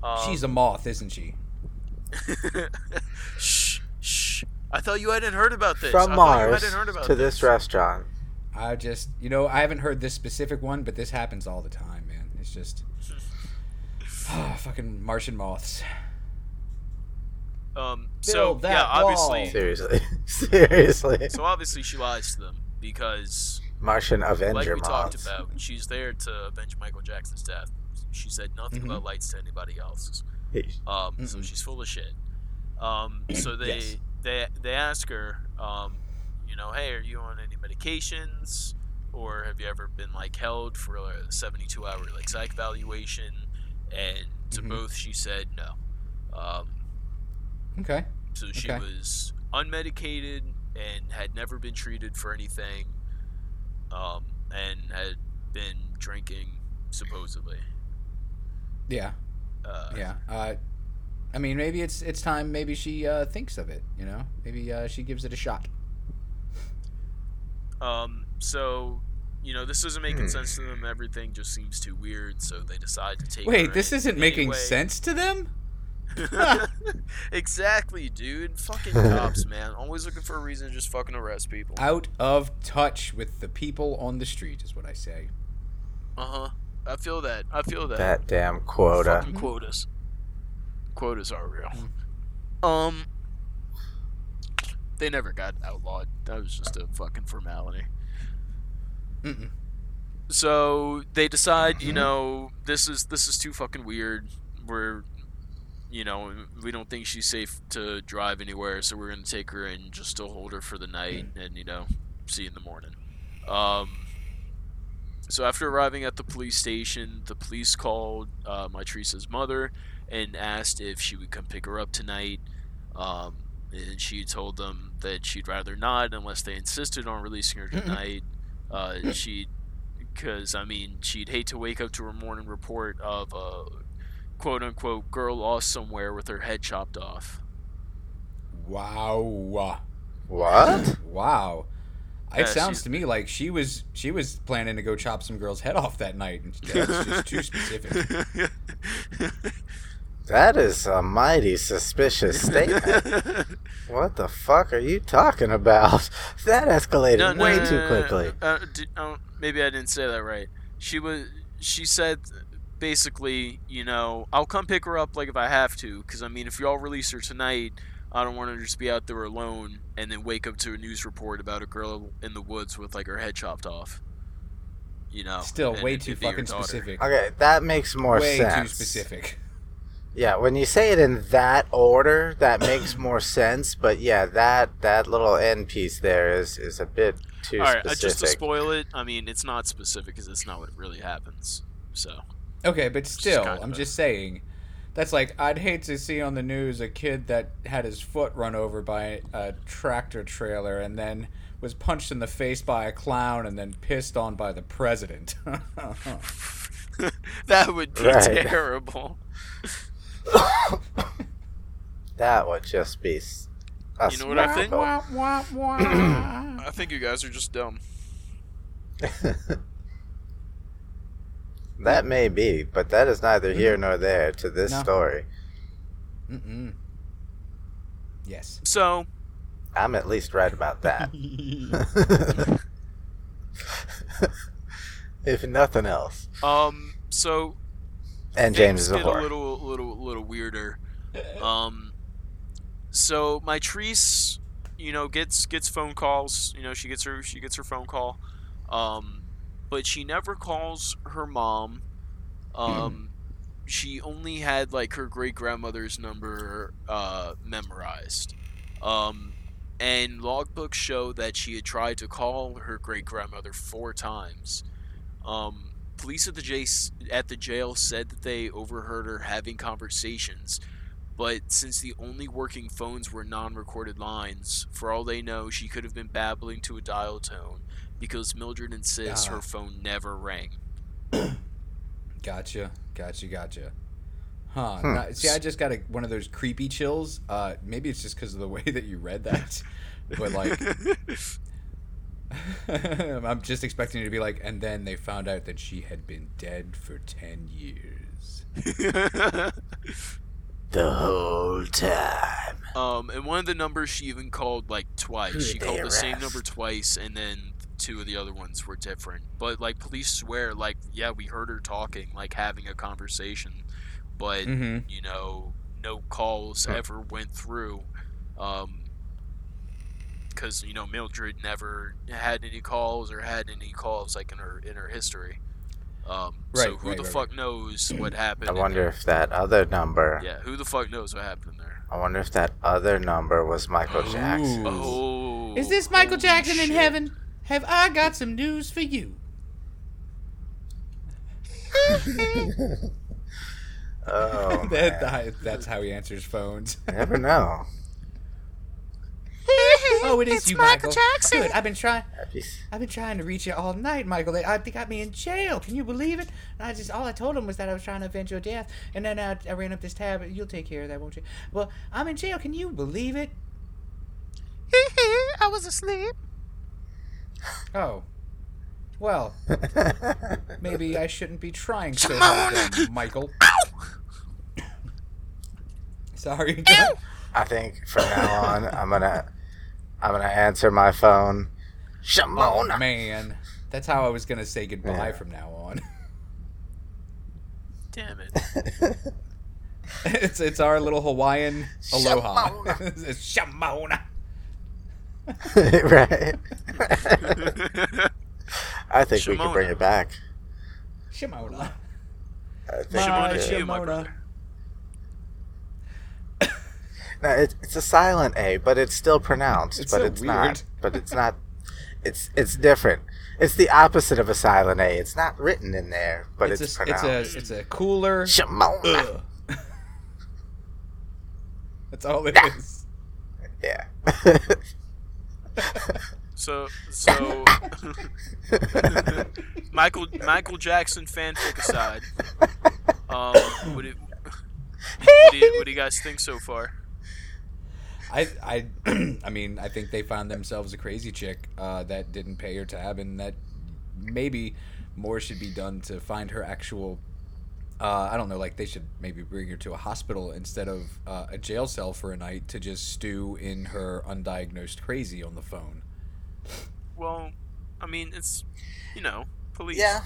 Speaker 3: Um,
Speaker 1: she's a moth, isn't she?
Speaker 3: shh, shh. I thought you hadn't heard about this.
Speaker 4: From
Speaker 3: I thought you
Speaker 4: Mars
Speaker 3: hadn't heard about
Speaker 4: to this restaurant.
Speaker 1: I just, you know, I haven't heard this specific one, but this happens all the time, man. It's just fucking Martian moths.
Speaker 3: Um so
Speaker 1: that
Speaker 3: yeah, obviously
Speaker 1: wall.
Speaker 4: Seriously, seriously.
Speaker 3: so obviously she lies to them because
Speaker 4: Martian Avenger
Speaker 3: like we talked about, she's there to avenge Michael Jackson's death. She said nothing
Speaker 1: Mhm.
Speaker 3: about lights to anybody else. Um, so
Speaker 1: Mm-mm.
Speaker 3: she's full of shit. Um, so they
Speaker 1: Yes.
Speaker 3: they they ask her, um, you know, hey, are you on any medications, or have you ever been like held for a 72 hour like psych evaluation? And to
Speaker 1: Mhm.
Speaker 3: both, she said no. Um,
Speaker 1: Okay.
Speaker 3: so she
Speaker 1: Okay.
Speaker 3: was unmedicated and had never been treated for anything, um, and had been drinking supposedly.
Speaker 1: Yeah.
Speaker 3: Uh,
Speaker 1: Yeah. Uh, I mean, maybe it's it's time. Maybe she uh, thinks of it. You know, maybe uh, she gives it a shot.
Speaker 3: Um, so, you know, this isn't making
Speaker 4: Hmm.
Speaker 3: sense to them. Everything just seems too weird, so they decide to take.
Speaker 1: Wait,
Speaker 3: her
Speaker 1: this
Speaker 3: in
Speaker 1: isn't making sense to them.
Speaker 3: exactly, dude. Fucking cops, man. Always looking for a reason to just fucking arrest people.
Speaker 1: Out of touch with the people on the street is what I say.
Speaker 3: Uh huh. I feel that. I feel that.
Speaker 4: That damn quota.
Speaker 3: Fucking quotas. Quotas are real.
Speaker 1: Mm.
Speaker 3: Um. They never got outlawed. That was just a fucking formality.
Speaker 1: Mm-mm.
Speaker 3: so they decide you
Speaker 4: Mhm.
Speaker 3: know this is this is too fucking weird we're you know we don't think she's safe to drive anywhere so we're gonna take her and just still hold her for the night and you know see you in the morning. Um so after arriving at the police station the police called uh, Mitrice's mother and asked if she would come pick her up tonight. Um and she told them that she'd rather not unless they insisted on releasing her tonight. Uh, she'd because I mean she'd hate to wake up to her morning report of a quote unquote girl lost somewhere with her head chopped off.
Speaker 1: Wow.
Speaker 4: What?
Speaker 1: Wow. It
Speaker 3: Yeah,
Speaker 1: sounds
Speaker 3: she's-
Speaker 1: to me like she was she was planning to go chop some girl's head off that night. And that's just too specific.
Speaker 4: That is a mighty suspicious statement. what the fuck are you talking about? That escalated
Speaker 3: No, no,
Speaker 4: way
Speaker 3: no,
Speaker 4: too
Speaker 3: no, no,
Speaker 4: quickly.
Speaker 3: no. Uh, d- oh, maybe I didn't say that right. She was. She said basically, you know, I'll come pick her up like if I have to, because I mean, if y'all release her tonight, I don't want her to just be out there alone and then wake up to a news report about a girl in the woods with like her head chopped off. You know,
Speaker 1: Still way
Speaker 3: it-
Speaker 1: too
Speaker 3: it'd be your
Speaker 1: fucking specific.
Speaker 4: Okay, that makes more
Speaker 1: way
Speaker 4: sense.
Speaker 1: too specific.
Speaker 4: Yeah, when you say it in that order, that makes more sense. But yeah, that that little end piece there is is a bit too
Speaker 3: All right, uh, just to spoil it, I mean, it's not specific because it's not what really happens. So,
Speaker 1: Okay, but still,
Speaker 3: kind
Speaker 1: I'm just saying. That's like I'd hate to see on the news a kid that had his foot run over by a tractor trailer and then was punched in the face by a clown and then pissed on by the president.
Speaker 3: that would be
Speaker 4: Right.
Speaker 3: terrible.
Speaker 4: that would just be. s- A
Speaker 3: You know what I think? I think you guys are just dumb.
Speaker 4: that may be, but that is neither here nor there to this
Speaker 1: No.
Speaker 4: story.
Speaker 1: Mm-mm. Yes.
Speaker 3: So,
Speaker 4: I'm at least right about that. if nothing else.
Speaker 3: um, so
Speaker 4: And James
Speaker 3: things
Speaker 4: is a
Speaker 3: get a little, little, little weirder. Um, so Mitrice, you know, gets gets phone calls. You know, she gets her she gets her phone call, um, but she never calls her mom. Um, she only had like her great grandmother's number uh, memorized. Um, and logbooks show that she had tried to call her great grandmother four times. Um, police at the jail at the jail said that they overheard her having conversations, but since the only working phones were non-recorded lines, for all they know, she could have been babbling to a dial tone because Mildred insists
Speaker 1: Ah.
Speaker 3: her phone never rang.
Speaker 1: Gotcha, gotcha, gotcha. Huh.
Speaker 4: Hmm.
Speaker 1: now- see, I just got a, one of those creepy chills. Uh, maybe it's just because of the way that you read that, but like, I'm just expecting it to be like, and then they found out that she had been dead for ten years.
Speaker 4: The whole time.
Speaker 3: um, and one of the numbers she even called like twice.
Speaker 4: Who
Speaker 3: She called
Speaker 4: they
Speaker 3: the same number twice, and then two of the other ones were different. But like police swear, like yeah, we heard her talking, like having a conversation, but
Speaker 1: Mm-hmm.
Speaker 3: you know, no calls
Speaker 4: Huh.
Speaker 3: ever went through. Um, because you know Mildred never had any calls or had any calls like in her in her history. Um, so who
Speaker 1: right,
Speaker 3: the
Speaker 1: right,
Speaker 3: fuck knows what happened?
Speaker 4: I wonder if that other number.
Speaker 3: Yeah, who the fuck knows what happened there?
Speaker 4: I wonder if that other number was Michael Jackson.
Speaker 3: Oh,
Speaker 1: Is this Michael
Speaker 3: holy
Speaker 1: Jackson in heaven? Have I got some news for you?
Speaker 4: Oh,
Speaker 1: that,
Speaker 4: man.
Speaker 1: that- that's how he answers phones.
Speaker 4: You never know.
Speaker 1: oh, it is
Speaker 6: It's
Speaker 1: you,
Speaker 6: Michael
Speaker 1: Michael.
Speaker 6: Jackson.
Speaker 1: Good. I've been trying.
Speaker 4: That'd be s-
Speaker 1: I've been trying to reach you all night, Michael. They, I, they got me in jail. Can you believe it? And I just all I told them was that I was trying to avenge your death, and then I, I ran up this tab. You'll take care of that, won't you? Well, I'm in jail. Can you believe it?
Speaker 6: I was asleep.
Speaker 1: Oh, well, maybe I shouldn't be trying so hard, then, Michael. Sorry.
Speaker 4: I think from now on, I'm gonna, I'm gonna answer my phone.
Speaker 1: Oh
Speaker 4: Shimona.
Speaker 1: man, that's how I was gonna say goodbye
Speaker 4: Yeah.
Speaker 1: from now on.
Speaker 3: Damn it!
Speaker 1: it's it's our little Hawaiian aloha.
Speaker 4: Shamona.
Speaker 1: it's Shamona.
Speaker 4: right. I think we can bring it back.
Speaker 1: Shimona.
Speaker 4: I think
Speaker 1: My
Speaker 4: we
Speaker 3: Shimona
Speaker 4: could.
Speaker 1: Shimona.
Speaker 4: No, it's it's a silent A, but it's still pronounced.
Speaker 1: It's
Speaker 4: but
Speaker 1: so
Speaker 4: it's
Speaker 1: weird.
Speaker 4: not. But it's not. It's it's different. It's the opposite of a silent A. It's not written in there, but it's,
Speaker 1: it's, a,
Speaker 4: pronounced.
Speaker 1: it's a it's a cooler.
Speaker 4: Shimona.
Speaker 1: That's all it is.
Speaker 4: Yeah.
Speaker 3: So, so Michael Michael Jackson fanfic aside, um, what do, what, do you, what do you guys think so far?
Speaker 1: I I I mean I think they found themselves a crazy chick uh, that didn't pay her tab, and that maybe more should be done to find her actual. Uh, I don't know, like they should maybe bring her to a hospital instead of uh, a jail cell for a night to just stew in her undiagnosed crazy on the phone.
Speaker 3: Well, I mean, it's you know, police.
Speaker 4: yeah.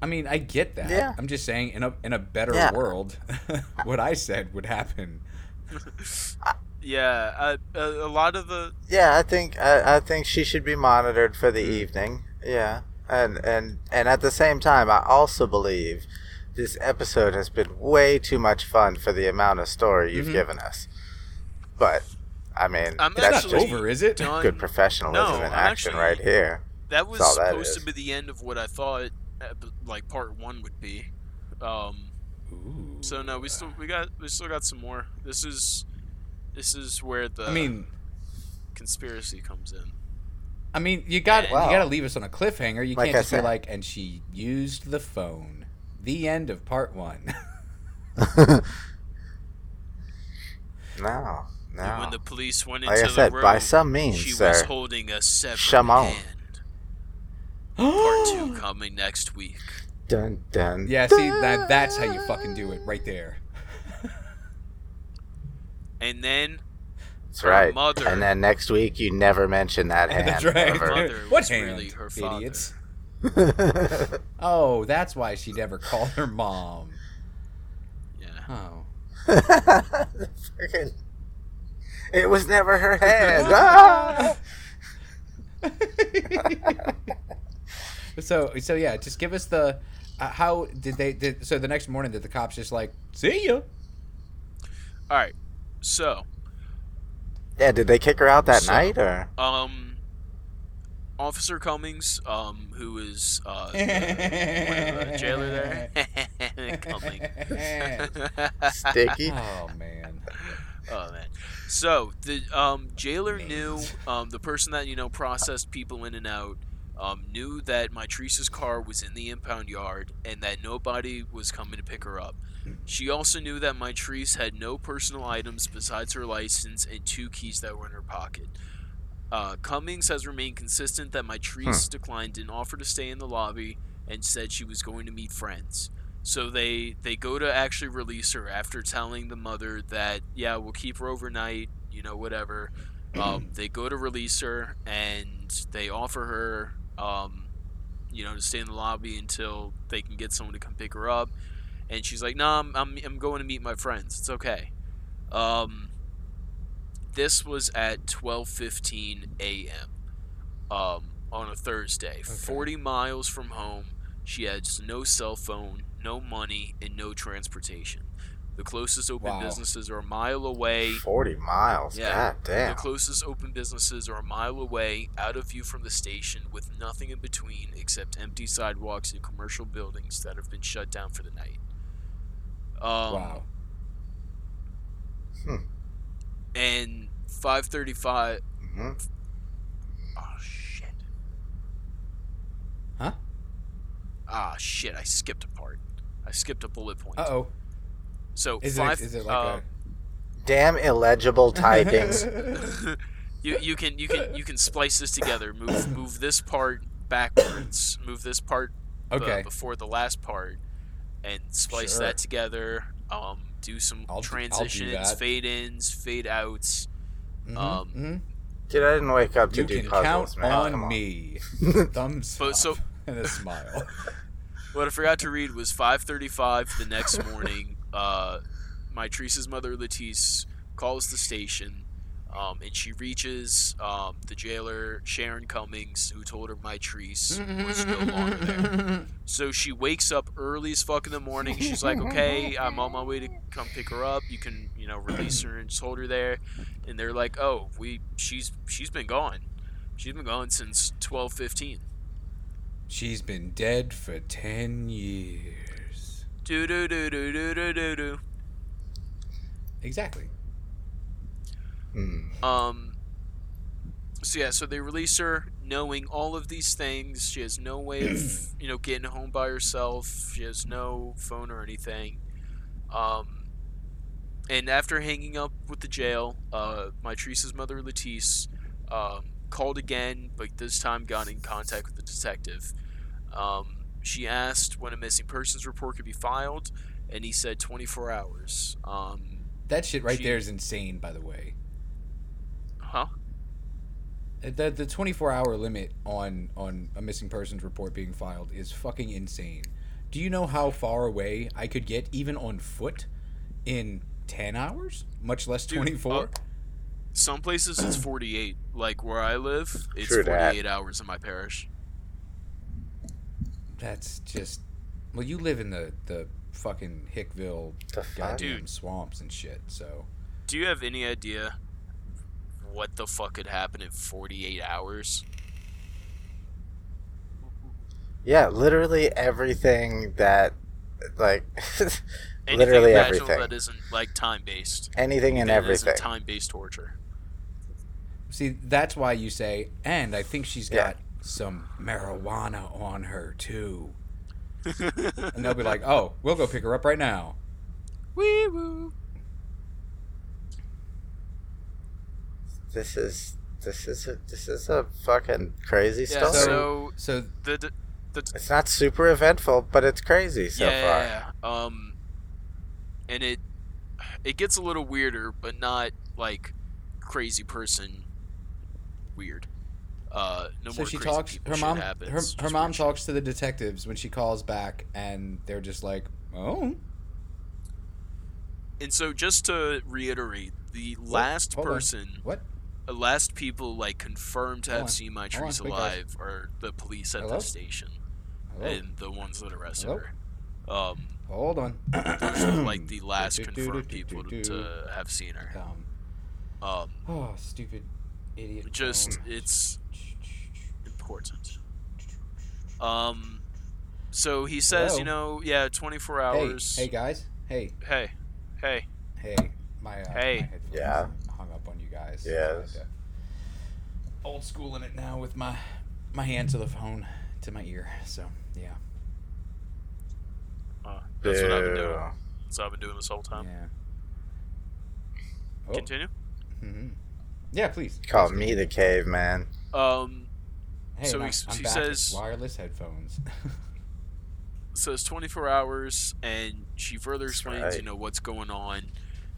Speaker 1: I mean, I get that.
Speaker 4: Yeah.
Speaker 1: I'm just saying, in a in a better
Speaker 4: Yeah.
Speaker 1: world, what I said would happen.
Speaker 3: Yeah, uh, a, a lot of the
Speaker 4: Yeah, I think I, I think she should be monitored for the evening. Yeah, and and and at the same time, I also believe this episode has been way too much fun for the amount of story you've
Speaker 1: Mhm.
Speaker 4: given us. But I mean,
Speaker 3: I'm
Speaker 4: that's just
Speaker 1: over, is it?
Speaker 3: done.
Speaker 4: good professionalism
Speaker 3: No,
Speaker 4: in
Speaker 3: I'm
Speaker 4: action
Speaker 3: actually-
Speaker 4: right here.
Speaker 3: That was
Speaker 4: all that
Speaker 3: supposed
Speaker 4: is.
Speaker 3: to be the end of what I thought, uh, like part one would be. Um,
Speaker 1: Ooh.
Speaker 3: so no, we still we got we still got some more. This is this is where the
Speaker 1: I mean,
Speaker 3: conspiracy comes in.
Speaker 1: I mean, you got
Speaker 4: Wow.
Speaker 1: you got to leave us on a cliffhanger. You
Speaker 4: Like
Speaker 1: can't
Speaker 4: I
Speaker 1: just be like, and she used the phone. The end of part one.
Speaker 4: no,
Speaker 3: And when the police went
Speaker 4: Like
Speaker 3: into
Speaker 4: I said,
Speaker 3: the room,
Speaker 4: by some means,
Speaker 3: she
Speaker 4: sir.
Speaker 3: was holding a severed
Speaker 4: Shamon.
Speaker 3: hand. Part two coming next week.
Speaker 4: Dun dun.
Speaker 1: yeah, see, that that's how you fucking do it, right there.
Speaker 3: And then
Speaker 4: That's
Speaker 3: her
Speaker 4: right.
Speaker 3: mother-
Speaker 4: And then next week, you never mention that hand.
Speaker 1: that's right.
Speaker 4: ever.
Speaker 3: Mother
Speaker 1: what hand,
Speaker 3: really her father.
Speaker 1: idiots? Oh, that's why she never called her mom.
Speaker 3: Yeah.
Speaker 1: Oh.
Speaker 4: Freaking- It was never her hand. Ah!
Speaker 1: so so yeah, just give us the Uh, how did they? Did so the next morning? Did the cops just like see you?
Speaker 3: All right. So,
Speaker 4: Yeah, did they kick her out that
Speaker 3: So-
Speaker 4: night or?
Speaker 3: um, Officer Cummings, um, who is uh, the, the jailer there, Cummings.
Speaker 4: Sticky.
Speaker 1: Oh man.
Speaker 3: Oh man. So the um, jailer knew um, the person that you know processed people in and out um, knew that Mitrice's car was in the impound yard and that nobody was coming to pick her up. She also knew that Mitrice had no personal items besides her license and two keys that were in her pocket. Uh, Cummings has remained consistent that Mitrice declined an offer to stay in the lobby and said she was going to meet friends. So they they go to actually release her after telling the mother that yeah we'll keep her overnight you know whatever. Um, they go to release her and they offer her um, you know to stay in the lobby until they can get someone to come pick her up. And she's like, no, I'm, I'm, I'm going to meet my friends. It's okay. Um, this was at 12:15 a.m. Um, on a Thursday, 40 miles from home. She has no cell phone, no money, and no transportation. The closest open
Speaker 1: Wow.
Speaker 3: businesses are a mile away.
Speaker 4: Forty miles.
Speaker 3: Yeah.
Speaker 4: God damn.
Speaker 3: The closest open businesses are a mile away, out of view from the station, with nothing in between except empty sidewalks and commercial buildings that have been shut down for the night. Um,
Speaker 1: Wow. Hmm.
Speaker 3: And 5:35.
Speaker 4: hmm
Speaker 3: Oh shit.
Speaker 1: Huh?
Speaker 3: Ah shit! I skipped a part. I skipped a bullet point.
Speaker 1: Uh oh.
Speaker 3: So
Speaker 1: Is
Speaker 3: five.
Speaker 1: it is it like
Speaker 3: uh,
Speaker 4: Damn illegible typings.
Speaker 3: you you can you can you can splice this together. Move move this part backwards. Move this part
Speaker 1: a
Speaker 3: uh,
Speaker 1: okay?
Speaker 3: before the last part, and splice
Speaker 1: Sure.
Speaker 3: that together. Um, do some
Speaker 1: I'll do- I'll do
Speaker 3: transitions, fade ins, fade outs.
Speaker 1: Mhm,
Speaker 3: um,
Speaker 1: mhm.
Speaker 4: Dude, I didn't wake up to
Speaker 1: You
Speaker 4: do
Speaker 1: can
Speaker 4: puzzles,
Speaker 1: count
Speaker 4: man.
Speaker 1: on,
Speaker 4: Come on.
Speaker 1: me. Thumbs
Speaker 3: But
Speaker 1: up
Speaker 3: so-
Speaker 1: and a smile.
Speaker 3: What I forgot to read was 5:35 the next morning. uh, Mitrice's mother, Latice, calls the station, um, and she reaches um, the jailer, Sharon Cummings, who told her Mitrice was no longer there. So she wakes up early as fuck in the morning. She's like, "Okay, I'm on my way to come pick her up. You can, you know, release her and just hold her there." And they're like, "Oh, we, she's, she's been gone. She's been gone since 12:15."
Speaker 1: She's been dead for ten years.
Speaker 3: Do do do do do do do do.
Speaker 1: Exactly.
Speaker 4: Hmm.
Speaker 3: Um. So yeah, so they release her, knowing all of these things. She has no way of, you know, getting home by herself. She has no phone or anything. Um. And after hanging up with the jail, uh, Mitrice's mother, Latice, um, called again, but this time got in contact with the detective. Um, she asked when a missing persons report could be filed, and he said 24 hours. Um,
Speaker 1: That shit right
Speaker 3: She-
Speaker 1: there is insane. By the way,
Speaker 3: huh?
Speaker 1: Uh, the the 24 hour limit on on a missing persons report being filed is fucking insane. Do you know how far away I could get even on foot in 10 hours, much less
Speaker 3: Dude,
Speaker 1: 24?
Speaker 3: uh, Some places it's 48. Like where I live, it's
Speaker 4: True that.
Speaker 3: 48 hours in my parish.
Speaker 1: That's just well, you live in the the fucking Hickville
Speaker 4: The fuck?
Speaker 1: goddamn
Speaker 3: Dude.
Speaker 1: swamps and shit. So
Speaker 3: Do you have any idea what the fuck could happen in 48 hours?
Speaker 4: Yeah, literally everything that, like, literally
Speaker 3: imaginable
Speaker 4: everything.
Speaker 3: that isn't like time based.
Speaker 4: Anything and everything.
Speaker 3: Time based torture.
Speaker 1: See, that's why you say, and I think she's got some marijuana on her too. And they'll be like, "Oh, we'll go pick her up right now."
Speaker 3: Wee woo.
Speaker 4: This is this is a, this is a fucking crazy
Speaker 3: Yeah,
Speaker 4: story.
Speaker 3: so
Speaker 1: So
Speaker 3: the, the, the
Speaker 4: it's not super eventful, but it's crazy so
Speaker 3: yeah,
Speaker 4: far.
Speaker 3: yeah, yeah. Um, and it it gets a little weirder, but not like crazy person weird. Uh, no
Speaker 1: so
Speaker 3: more
Speaker 1: she talks. Her mom.
Speaker 3: happens,
Speaker 1: Her, her mom
Speaker 3: weird shit.
Speaker 1: talks to the detectives when she calls back, and they're just like, "Oh,
Speaker 3: And so, just to reiterate, the last person,
Speaker 1: what?
Speaker 3: the last people like confirmed to
Speaker 1: Hold
Speaker 3: have
Speaker 1: on.
Speaker 3: seen
Speaker 1: Mitrice
Speaker 3: alive are the police at
Speaker 1: Hello?
Speaker 3: the station.
Speaker 1: Hello?
Speaker 3: and the ones that arrested
Speaker 1: Hello?
Speaker 3: her. Um,
Speaker 1: Hold on.
Speaker 3: those were like the last confirmed people to, have seen her.
Speaker 1: Um, oh, stupid idiot.
Speaker 3: just
Speaker 1: phone.
Speaker 3: it's important. Um, so he says,
Speaker 1: Hello?
Speaker 3: you know, yeah, 24 hours.
Speaker 1: hey guys. Hey,
Speaker 3: hey, hey.
Speaker 1: hey. My uh,
Speaker 3: Hey.
Speaker 1: My
Speaker 4: Yeah.
Speaker 1: hung up on you guys. so I
Speaker 4: Yes.
Speaker 1: had to- Old school in it now with my my hand to the phone to my ear. So yeah.
Speaker 3: Uh, that's what I've been doing. That's what I've been doing this whole time.
Speaker 1: Yeah. Oh.
Speaker 3: Continue.
Speaker 1: hmm Yeah, please.
Speaker 4: Call
Speaker 1: please.
Speaker 4: me the caveman.
Speaker 3: Um,
Speaker 1: Hey,
Speaker 3: so
Speaker 1: and
Speaker 3: he
Speaker 1: I-
Speaker 3: s-
Speaker 1: I'm
Speaker 3: he
Speaker 1: back.
Speaker 3: says-
Speaker 1: It's wireless headphones.
Speaker 3: says 24 hours, and she further
Speaker 4: That's
Speaker 3: explains,
Speaker 4: right.
Speaker 3: you know, what's going on.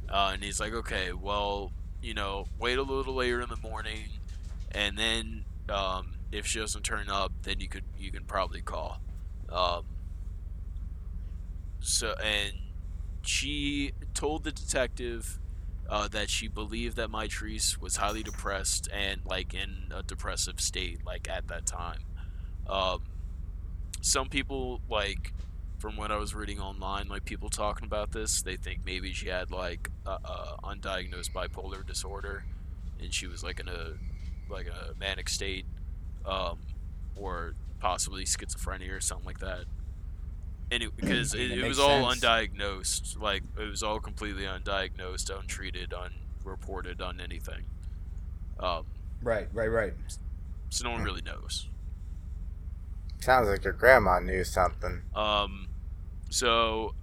Speaker 3: Uh, and he's like, okay, well, you know, wait a little later in the morning, and then um, if she doesn't turn up, then you could you can probably call. Um, so and she told the detective uh, that she believed that Mitrice was highly depressed and like in a depressive state, like at that time. Um, some people like from what I was reading online, like people talking about this, they think maybe she had like a, a undiagnosed bipolar disorder, and she was like in a like a manic state, um, or possibly schizophrenia or something like that. And it, because it,
Speaker 1: it
Speaker 3: it was
Speaker 1: makes
Speaker 3: all undiagnosed, like it was all completely undiagnosed, untreated, unreported, on anything. Um,
Speaker 1: right, right, right.
Speaker 3: so no one really knows.
Speaker 4: Sounds like your grandma knew something.
Speaker 3: Um, so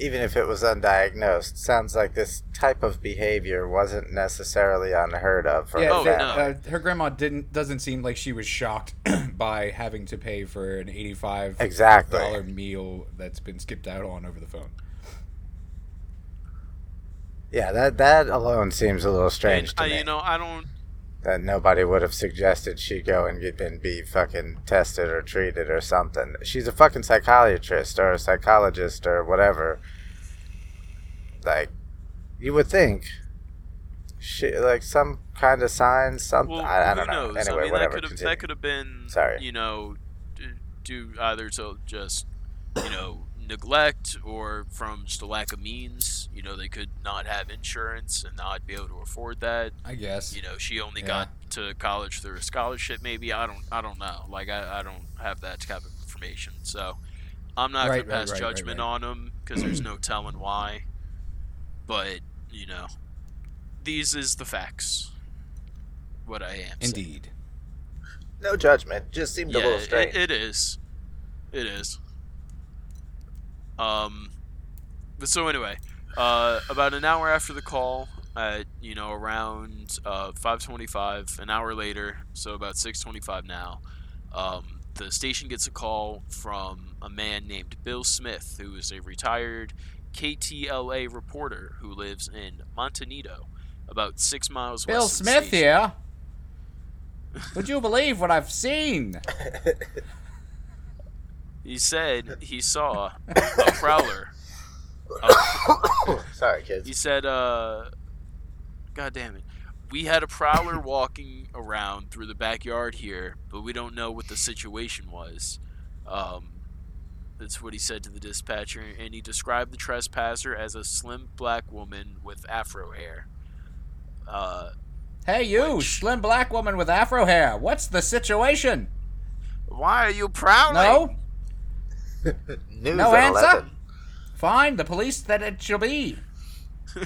Speaker 4: Even if it was undiagnosed, sounds like this type of behavior wasn't necessarily unheard of for
Speaker 1: yeah,
Speaker 4: her
Speaker 1: that-
Speaker 4: family.
Speaker 1: uh, her grandma didn't doesn't seem like she was shocked by having to pay for an eighty-five
Speaker 4: Exactly.
Speaker 1: dollar meal that's been skipped out on over the phone.
Speaker 4: Yeah, that that alone seems a little strange
Speaker 3: and,
Speaker 4: to
Speaker 3: uh,
Speaker 4: me.
Speaker 3: you know, I don't.
Speaker 4: That nobody would have suggested she go and get and be fucking tested or treated or something. She's a fucking psychiatrist or a psychologist or whatever. Like, you would think, she like some kind of signs, something.
Speaker 3: Well,
Speaker 4: I, I
Speaker 3: who
Speaker 4: don't know.
Speaker 3: knows?
Speaker 4: Anyway,
Speaker 3: I mean,
Speaker 4: whatever.
Speaker 3: that could have that could have been.
Speaker 4: Sorry.
Speaker 3: You know, d- due either to just you know neglect or from just a lack of means. You know, they could not have insurance and not be able to afford that.
Speaker 1: I guess.
Speaker 3: You know, she only
Speaker 1: Yeah.
Speaker 3: got to college through a scholarship. Maybe I don't. I don't know. Like I, I don't have that type of information. So I'm not
Speaker 1: Right,
Speaker 3: gonna pass
Speaker 1: right, right,
Speaker 3: judgment
Speaker 1: right.
Speaker 3: on them because there's no telling why. But you know, these is the facts. What I am. saying.
Speaker 1: Indeed.
Speaker 4: No judgment. Just seemed a
Speaker 3: Yeah,
Speaker 4: little
Speaker 3: it,
Speaker 4: strange.
Speaker 3: it is. It is. Um, but so anyway, uh, about an hour after the call, at you know around uh, 5:25, an hour later, so about 6:25 now, um, the station gets a call from a man named Bill Smith, who is a retired KTLA reporter who lives in Montanito, about six miles
Speaker 1: Bill
Speaker 3: west. of the
Speaker 1: Smith
Speaker 3: station.
Speaker 1: here. Would you believe what I've seen?
Speaker 3: He said he saw a prowler. Uh,
Speaker 4: Sorry, kids.
Speaker 3: he said, uh, God damn it. We had a prowler walking around through the backyard here, but we don't know what the situation was. Um, that's what he said to the dispatcher, and he described the trespasser as a slim black woman with afro hair. Uh,
Speaker 1: Hey, you,
Speaker 3: Which-
Speaker 1: slim black woman with afro hair. What's the situation?
Speaker 3: why are you prowling?
Speaker 1: No?
Speaker 4: News
Speaker 1: No
Speaker 4: at
Speaker 1: answer?
Speaker 4: 11.
Speaker 1: Fine, the police that it shall be.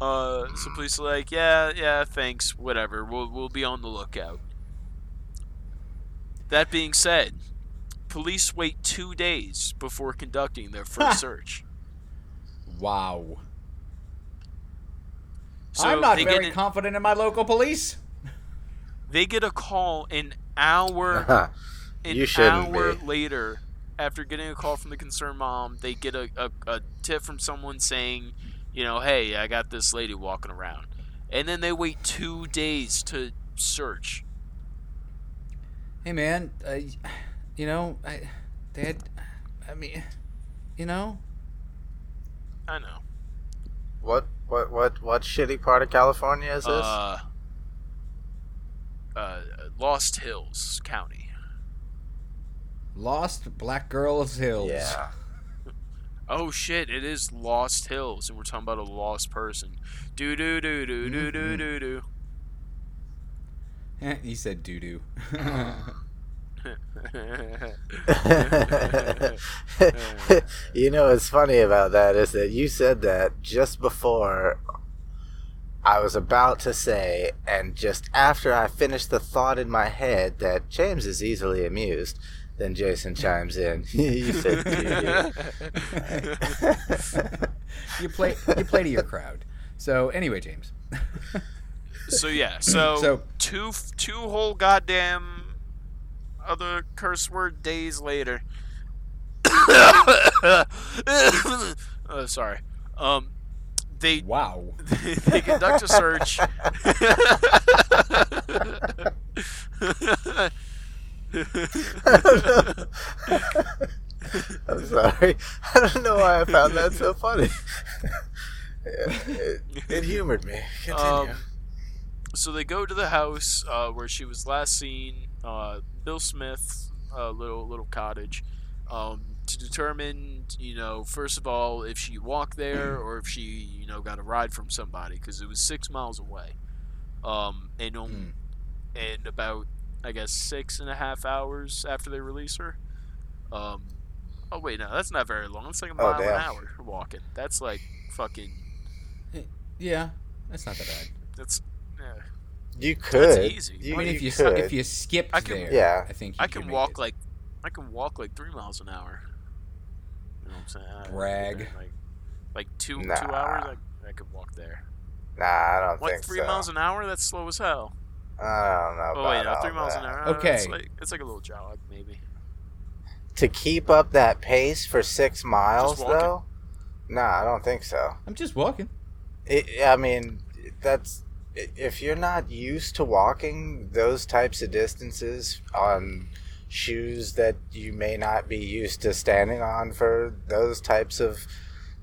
Speaker 3: uh, so police are like, yeah, yeah, thanks, whatever. We'll we'll be on the lookout. That being said, police wait two days before conducting their first search.
Speaker 1: Wow.
Speaker 3: So
Speaker 1: I'm not
Speaker 3: they
Speaker 1: very
Speaker 3: an-
Speaker 1: confident in my local police.
Speaker 3: they get a call an hour
Speaker 4: Huh.
Speaker 3: An
Speaker 4: You shouldn't
Speaker 3: hour
Speaker 4: be.
Speaker 3: later after getting a call from the concerned mom. They get a, a, a tip from someone saying, you know, hey, I got this lady walking around, and then they wait two days to search.
Speaker 1: Hey, man, uh, you know, I, Dad, I mean, you know,
Speaker 3: I know.
Speaker 4: What what what what shitty part of California is this?
Speaker 3: Uh, uh, Lost Hills County.
Speaker 1: Lost Black Girls Hills.
Speaker 4: Yeah.
Speaker 3: Oh shit! It is Lost Hills, and we're talking about a lost person. Do do do do do do mm-hmm. do do.
Speaker 1: Eh, he said doo doo.
Speaker 4: you know what's funny about that is that you said that just before I was about to say, and just after I finished the thought in my head that James is easily amused, then Jason chimes in. you said doo-doo.
Speaker 1: you play you play to your crowd. So anyway, James.
Speaker 3: so yeah, so,
Speaker 1: So-
Speaker 3: two two whole goddamn other curse word days later. oh, sorry. Um, they
Speaker 1: Wow.
Speaker 3: they conduct a search.
Speaker 4: I'm sorry. I don't know why I found that so funny. it, it, humored me. Continue.
Speaker 3: Um, so they go to the house uh, where she was last seen, uh, Bill Smith, uh, little little cottage, um, to determine, you know, first of all, if she walked there or if she, you know, got a ride from somebody because it was six miles away, um, and on,
Speaker 1: Hmm.
Speaker 3: and about I guess six and a half hours after they release her. Um, oh wait, no, that's not very long. It's like a
Speaker 4: Oh,
Speaker 3: mile an hour walking. That's like fucking.
Speaker 1: Yeah, that's not that bad.
Speaker 3: That's. Yeah.
Speaker 4: you could.
Speaker 3: That's easy.
Speaker 4: You,
Speaker 1: I mean, if you
Speaker 4: could.
Speaker 1: if you skipped
Speaker 3: I can-
Speaker 1: there,
Speaker 4: Yeah.
Speaker 1: I think you
Speaker 3: I
Speaker 1: could
Speaker 3: can
Speaker 1: make
Speaker 3: walk
Speaker 1: it.
Speaker 3: like I can walk like three miles an hour. You know what I'm saying? I-
Speaker 1: Brag.
Speaker 3: Like, like two
Speaker 4: Nah.
Speaker 3: two hours, I, I could walk there.
Speaker 4: Nah, I don't
Speaker 3: What
Speaker 4: think
Speaker 3: three
Speaker 4: so.
Speaker 3: miles an hour? That's slow as hell.
Speaker 4: I don't know.
Speaker 3: Oh wait,
Speaker 4: about
Speaker 3: no, three miles
Speaker 4: that.
Speaker 3: an hour. uh,
Speaker 1: Okay.
Speaker 3: it's like it's like a little jog, maybe.
Speaker 4: To keep up that pace for six miles,
Speaker 3: walking?
Speaker 4: though? Nah, I don't think so.
Speaker 1: I'm just walking.
Speaker 4: It, I mean, that's if you're not used to walking those types of distances on shoes that you may not be used to standing on for those types of,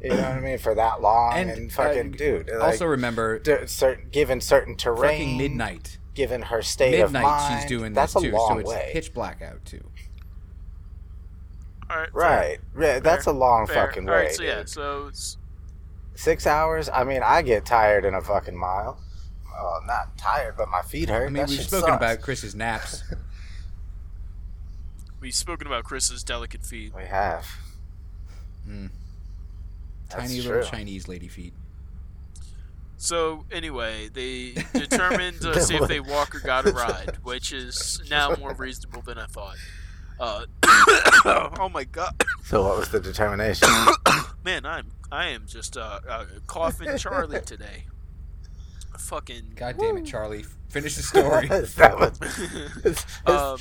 Speaker 4: you know what I mean, for that long and,
Speaker 1: And,
Speaker 4: fucking
Speaker 1: uh,
Speaker 4: dude. Like,
Speaker 1: also remember,
Speaker 4: d- certain given certain terrain,
Speaker 1: fucking midnight.
Speaker 4: Given her state of
Speaker 1: Midnight,
Speaker 4: mind,
Speaker 1: she's doing
Speaker 4: that's
Speaker 1: this
Speaker 4: a
Speaker 1: too,
Speaker 4: long
Speaker 1: so it's
Speaker 4: way.
Speaker 1: pitch black out too.
Speaker 3: All right. fair,
Speaker 4: Right, right. That's a long
Speaker 3: fair.
Speaker 4: fucking
Speaker 3: All
Speaker 4: way.
Speaker 3: right, so yeah, so it's,
Speaker 4: Six hours. I mean, I get tired in a fucking mile. Well, not tired, but my feet hurt.
Speaker 1: I mean,
Speaker 4: That
Speaker 1: we've spoken
Speaker 4: sucks.
Speaker 1: about Chris's naps.
Speaker 3: we've spoken about Chris's delicate feet.
Speaker 4: We have.
Speaker 1: Mm. Tiny
Speaker 4: true.
Speaker 1: little Chinese lady feet.
Speaker 3: So anyway, they determined to see if they walk or got a ride, which is now more reasonable than I thought. Uh, oh my god,
Speaker 4: So, what was the determination?
Speaker 3: man, I'm I am just uh, uh coughing Charlie today. Fucking
Speaker 1: God damn it, Charlie! Finish the story.
Speaker 4: is that what? Is,
Speaker 3: um,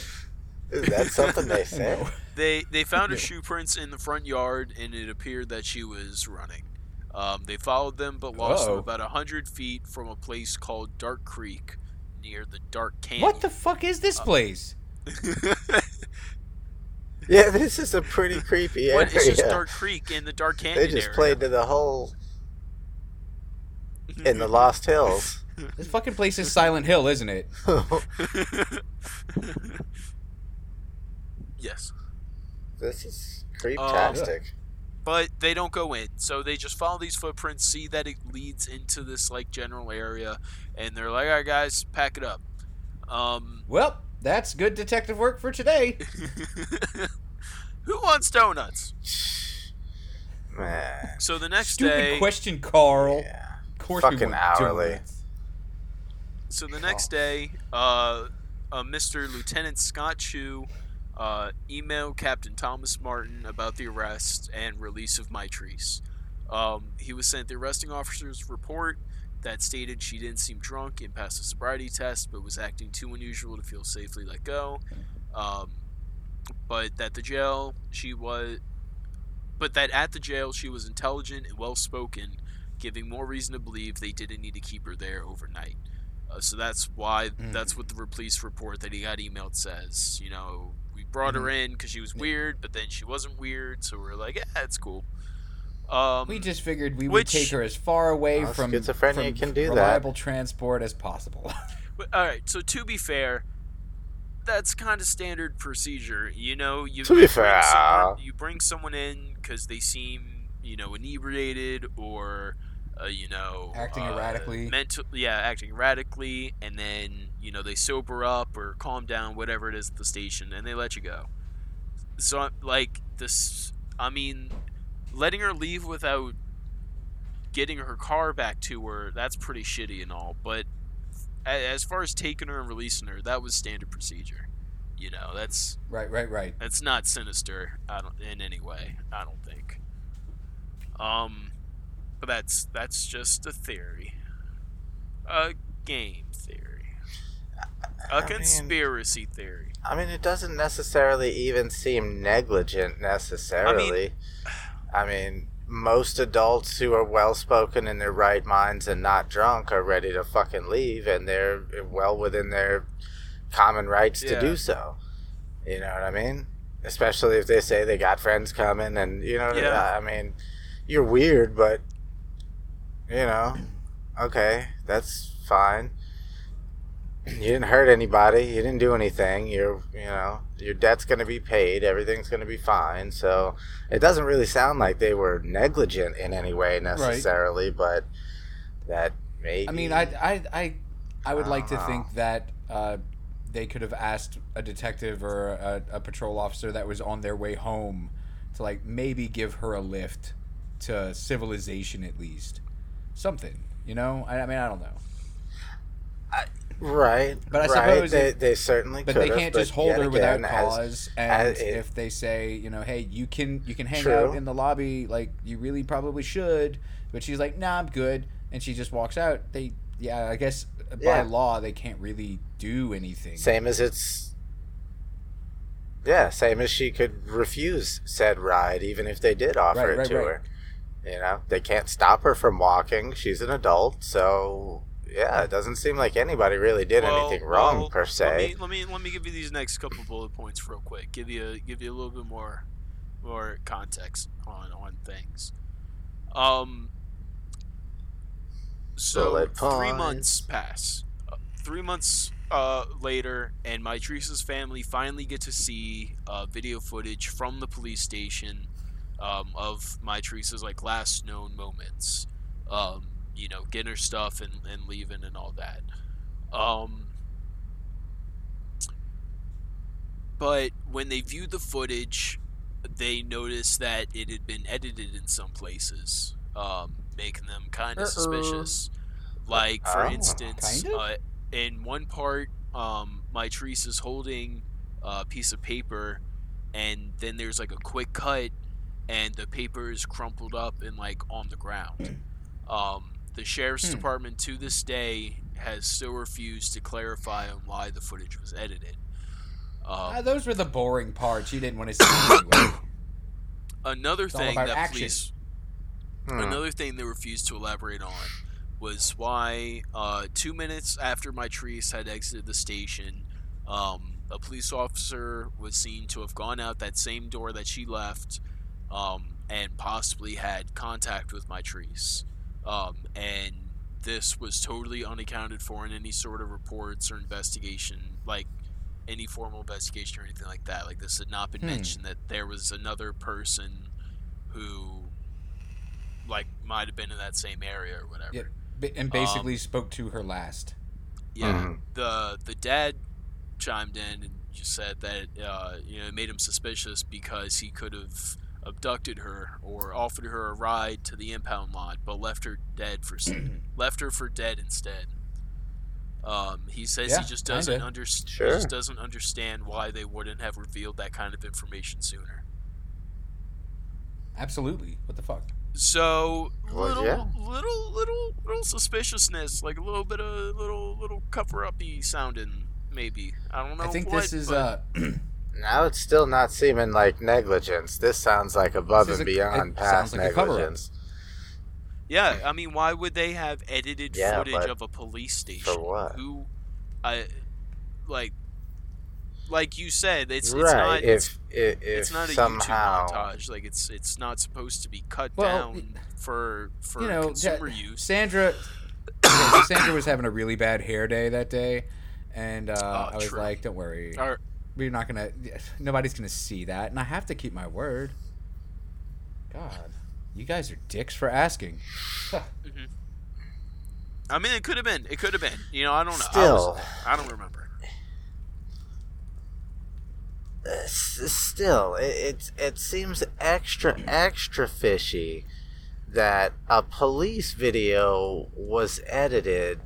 Speaker 4: is that something they say?
Speaker 3: They they found her
Speaker 1: Yeah.
Speaker 3: shoe prints in the front yard, and it appeared that she was running. Um, they followed them, but lost them
Speaker 1: Uh-oh.
Speaker 3: about hundred feet from a place called Dark Creek, near the Dark Canyon.
Speaker 1: What the fuck is this place?
Speaker 4: Yeah, this is a pretty creepy area.
Speaker 3: What? It's just Dark Creek in the Dark Canyon
Speaker 4: they just
Speaker 3: area.
Speaker 4: played to the whole in the Lost Hills.
Speaker 1: This fucking place is Silent Hill, isn't it?
Speaker 3: yes,
Speaker 4: this is creeptastic.
Speaker 3: But they don't go in, so they just follow these footprints, see that it leads into this like general area, and they're like, "All right, guys, pack it up." Um,
Speaker 1: Well, that's good detective work for today.
Speaker 3: who wants donuts? So the next
Speaker 1: Stupid
Speaker 3: day,
Speaker 1: question, Carl.
Speaker 4: yeah.
Speaker 1: Of course we
Speaker 4: Fucking
Speaker 1: want
Speaker 4: hourly.
Speaker 1: donuts.
Speaker 3: so the next day, uh, uh, Mr. Lieutenant Scott Chu uh, emailed Captain Thomas Martin about the arrest and release of Mitrice. Um, he was sent the arresting officer's report that stated she didn't seem drunk and passed a sobriety test, but was acting too unusual to feel safely let go. Um, but that the jail she was, but that at the jail she was intelligent and well spoken, giving more reason to believe they didn't need to keep her there overnight. Uh, so that's why
Speaker 1: Mm.
Speaker 3: that's what the police report that he got emailed says. You know, brought her in because she was weird, but then she wasn't weird, so we're like, yeah, it's cool. Um,
Speaker 1: We just figured we would take her as far away
Speaker 4: Well,
Speaker 1: from,
Speaker 4: schizophrenia
Speaker 1: from
Speaker 4: can do that.
Speaker 1: reliable transport as possible.
Speaker 3: But, all right. So to be fair, that's kind of standard procedure. You know, you,
Speaker 4: To be fair.
Speaker 3: bring someone, you bring someone in because they seem, you know, inebriated or, uh, you know,
Speaker 1: Acting
Speaker 3: uh,
Speaker 1: erratically.
Speaker 3: Mental, yeah, acting erratically, and then you know they sober up or calm down, whatever it is at the station, and they let you go. So like this, I mean, letting her leave without getting her car back to her, that's pretty shitty and all. But as far as taking her and releasing her, that was standard procedure. You know, that's
Speaker 1: Right, right, right.
Speaker 3: that's not sinister. I don't in any way. I don't think. Um, but that's that's just a theory, a game theory,
Speaker 4: I
Speaker 3: a
Speaker 4: mean-
Speaker 3: conspiracy theory.
Speaker 4: I mean, it doesn't necessarily even seem negligent necessarily. I mean, most adults who are well spoken in their right minds and not drunk are ready to fucking leave, and they're well within their common rights to do so. You know what I mean? Especially if they say they got friends coming, and you know,
Speaker 3: Yeah.
Speaker 4: I mean, you're weird, but you know, okay, that's fine. You didn't hurt anybody. You didn't do anything. You're, you know, your debt's going to be paid. Everything's going to be fine. So it doesn't really sound like they were negligent in any way necessarily, but that maybe.
Speaker 1: I mean, I, I, I, I would like to
Speaker 4: Uh-huh.
Speaker 1: think that uh, they could have asked a detective or a, a patrol officer that was on their way home to like maybe give her a lift to civilization at least, something. You know, I, I mean, I don't know,
Speaker 4: right.
Speaker 1: But I
Speaker 4: right.
Speaker 1: suppose
Speaker 4: they,
Speaker 1: if-
Speaker 4: they certainly
Speaker 1: but they can't
Speaker 4: but
Speaker 1: just hold
Speaker 4: yet
Speaker 1: her without
Speaker 4: again, as-
Speaker 1: cause. And
Speaker 4: as it-
Speaker 1: if they say, you know, hey, you can you can hang
Speaker 4: True.
Speaker 1: out in the lobby, like you really probably should, but she's like, nah, I'm good, and she just walks out. They, yeah, I guess uh, by
Speaker 4: Yeah.
Speaker 1: law they can't really do anything.
Speaker 4: Same as it's. Yeah, same as she could refuse said ride, even if they did offer
Speaker 1: Right,
Speaker 4: it
Speaker 1: right,
Speaker 4: to
Speaker 1: right.
Speaker 4: her. You know, they can't stop her from walking. She's an adult, so yeah, it doesn't seem like anybody really did
Speaker 3: Well-
Speaker 4: anything wrong
Speaker 3: well,
Speaker 4: per
Speaker 3: Let
Speaker 4: se.
Speaker 3: me, let me let me give you these next couple bullet points real quick. Give you a, give you a little bit more more context on on things. Um. So three months pass. Uh, three months uh, later, and Mitrice's family finally get to see uh, video footage from the police station um, of Mitrice's like last known moments. Um, you know, getting her stuff and, and leaving and all that. Um, but when they viewed the footage, they noticed that it had been edited in some places, um, making them kind of suspicious. Like, for
Speaker 4: Oh,
Speaker 3: instance,
Speaker 1: kind of?
Speaker 3: uh, in one part, um, Mitrice's holding a piece of paper, and then there's like a quick cut, and the paper is crumpled up and like on the ground. Um, the sheriff's
Speaker 1: Hmm.
Speaker 3: department to this day has still refused to clarify on why the footage was edited.
Speaker 1: Ah,
Speaker 3: Um,
Speaker 1: those were the boring parts you didn't want to see anyway.
Speaker 3: another
Speaker 1: all
Speaker 3: thing
Speaker 1: about
Speaker 3: that
Speaker 1: action.
Speaker 3: police
Speaker 4: Hmm.
Speaker 3: Another thing they refused to elaborate on was why, uh, two minutes after Mitrice had exited the station, um, a police officer was seen to have gone out that same door that she left um, and possibly had contact with Mitrice. Um, and this was totally unaccounted for in any sort of reports or investigation, like any formal investigation or anything like that. Like this had not been
Speaker 1: Hmm.
Speaker 3: mentioned that there was another person who like might have been in that same area or whatever.
Speaker 1: Yeah. And basically
Speaker 3: Um,
Speaker 1: spoke to her last.
Speaker 3: Yeah.
Speaker 4: Mhm.
Speaker 3: The the dad chimed in and just said that uh, you know it made him suspicious because he could have abducted her or offered her a ride to the impound lot, but left her dead for left her for dead instead. Um, he says
Speaker 1: Yeah,
Speaker 3: he just doesn't
Speaker 1: kinda.
Speaker 4: Sure.
Speaker 3: just doesn't understand why they wouldn't have revealed that kind of information sooner.
Speaker 1: Absolutely. What the fuck?
Speaker 3: So
Speaker 4: Well,
Speaker 3: little,
Speaker 4: yeah.
Speaker 3: little, little, little suspiciousness, like a little bit of little, little cover uppy sounding, maybe. I don't know.
Speaker 1: I think
Speaker 3: what,
Speaker 1: this is
Speaker 3: but
Speaker 1: uh
Speaker 4: Now it's still not seeming like negligence. This sounds like above and
Speaker 1: a-
Speaker 4: beyond past
Speaker 1: sounds like a
Speaker 4: negligence.
Speaker 3: yeah. I mean, why would they have edited
Speaker 4: Yeah,
Speaker 3: footage of a police station?
Speaker 4: For what?
Speaker 3: Who, I, like, like you said, it's it's
Speaker 4: right.
Speaker 3: not
Speaker 4: if if, if
Speaker 3: it's not a
Speaker 4: somehow
Speaker 3: YouTube montage. Like it's it's not supposed to be cut
Speaker 1: Well,
Speaker 3: down for for
Speaker 1: you know,
Speaker 3: consumer
Speaker 1: Ja-
Speaker 3: use.
Speaker 1: Sandra yeah, so Sandra was having a really bad hair day that day and uh,
Speaker 3: Oh,
Speaker 1: I was
Speaker 3: true.
Speaker 1: like, "Don't worry,
Speaker 3: Or,
Speaker 1: we're not gonna. Nobody's gonna see that, and I have to keep my word." God, you guys are dicks for asking. Mm-hmm.
Speaker 3: I mean, it could have been. It could have been. You know, I don't know. I,
Speaker 4: Still.
Speaker 3: was, I don't remember.
Speaker 4: S- still, it, it it seems extra extra fishy that a police video was edited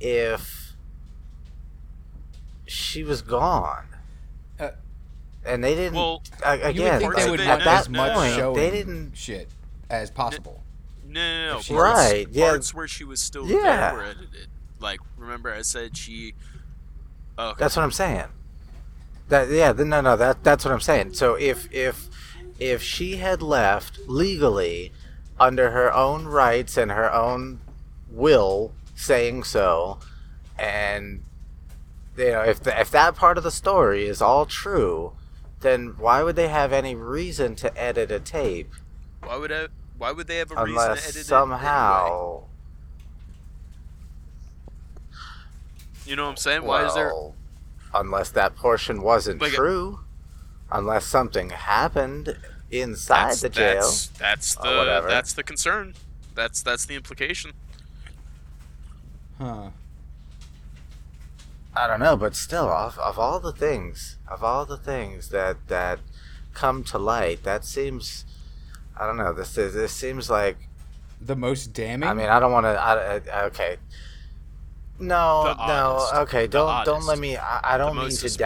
Speaker 4: if she was gone. And they didn't.
Speaker 3: Well,
Speaker 4: a-
Speaker 1: you would
Speaker 4: again,
Speaker 1: think they would
Speaker 3: it-
Speaker 4: at
Speaker 3: no,
Speaker 4: that
Speaker 1: as much
Speaker 3: no, no, no.
Speaker 4: they didn't.
Speaker 1: shit as possible.
Speaker 3: No, no, no.
Speaker 1: If she-
Speaker 3: Parts,
Speaker 4: Right, yeah.
Speaker 3: Parts where she was still
Speaker 4: Yeah.
Speaker 3: there were edited. Like, remember I said she. Oh, okay.
Speaker 4: That's what I'm saying. That yeah, th- no, no, that that's what I'm saying. So if if if she had left legally under her own rights and her own will, saying so, and you know if the, if that part of the story is all true, then why would they have any reason to edit a tape
Speaker 3: Why would I? Why would they have a reason to
Speaker 4: unless
Speaker 3: edit it
Speaker 4: somehow?
Speaker 3: anyway? You know what I'm saying? Why is there?
Speaker 4: Unless that portion wasn't
Speaker 3: Like a-
Speaker 4: true, unless something happened inside
Speaker 3: That's,
Speaker 4: the jail.
Speaker 3: that's that's the that's the concern. That's that's the implication.
Speaker 1: Huh.
Speaker 4: I don't know, but still, of, of all the things, of all the things that that come to light, that seems, I don't know. This is this seems like.
Speaker 1: The most damning.
Speaker 4: I mean, I don't want to. I, I- okay. No, no. Okay, don't don't let me. I, I don't mean to
Speaker 3: suspicious.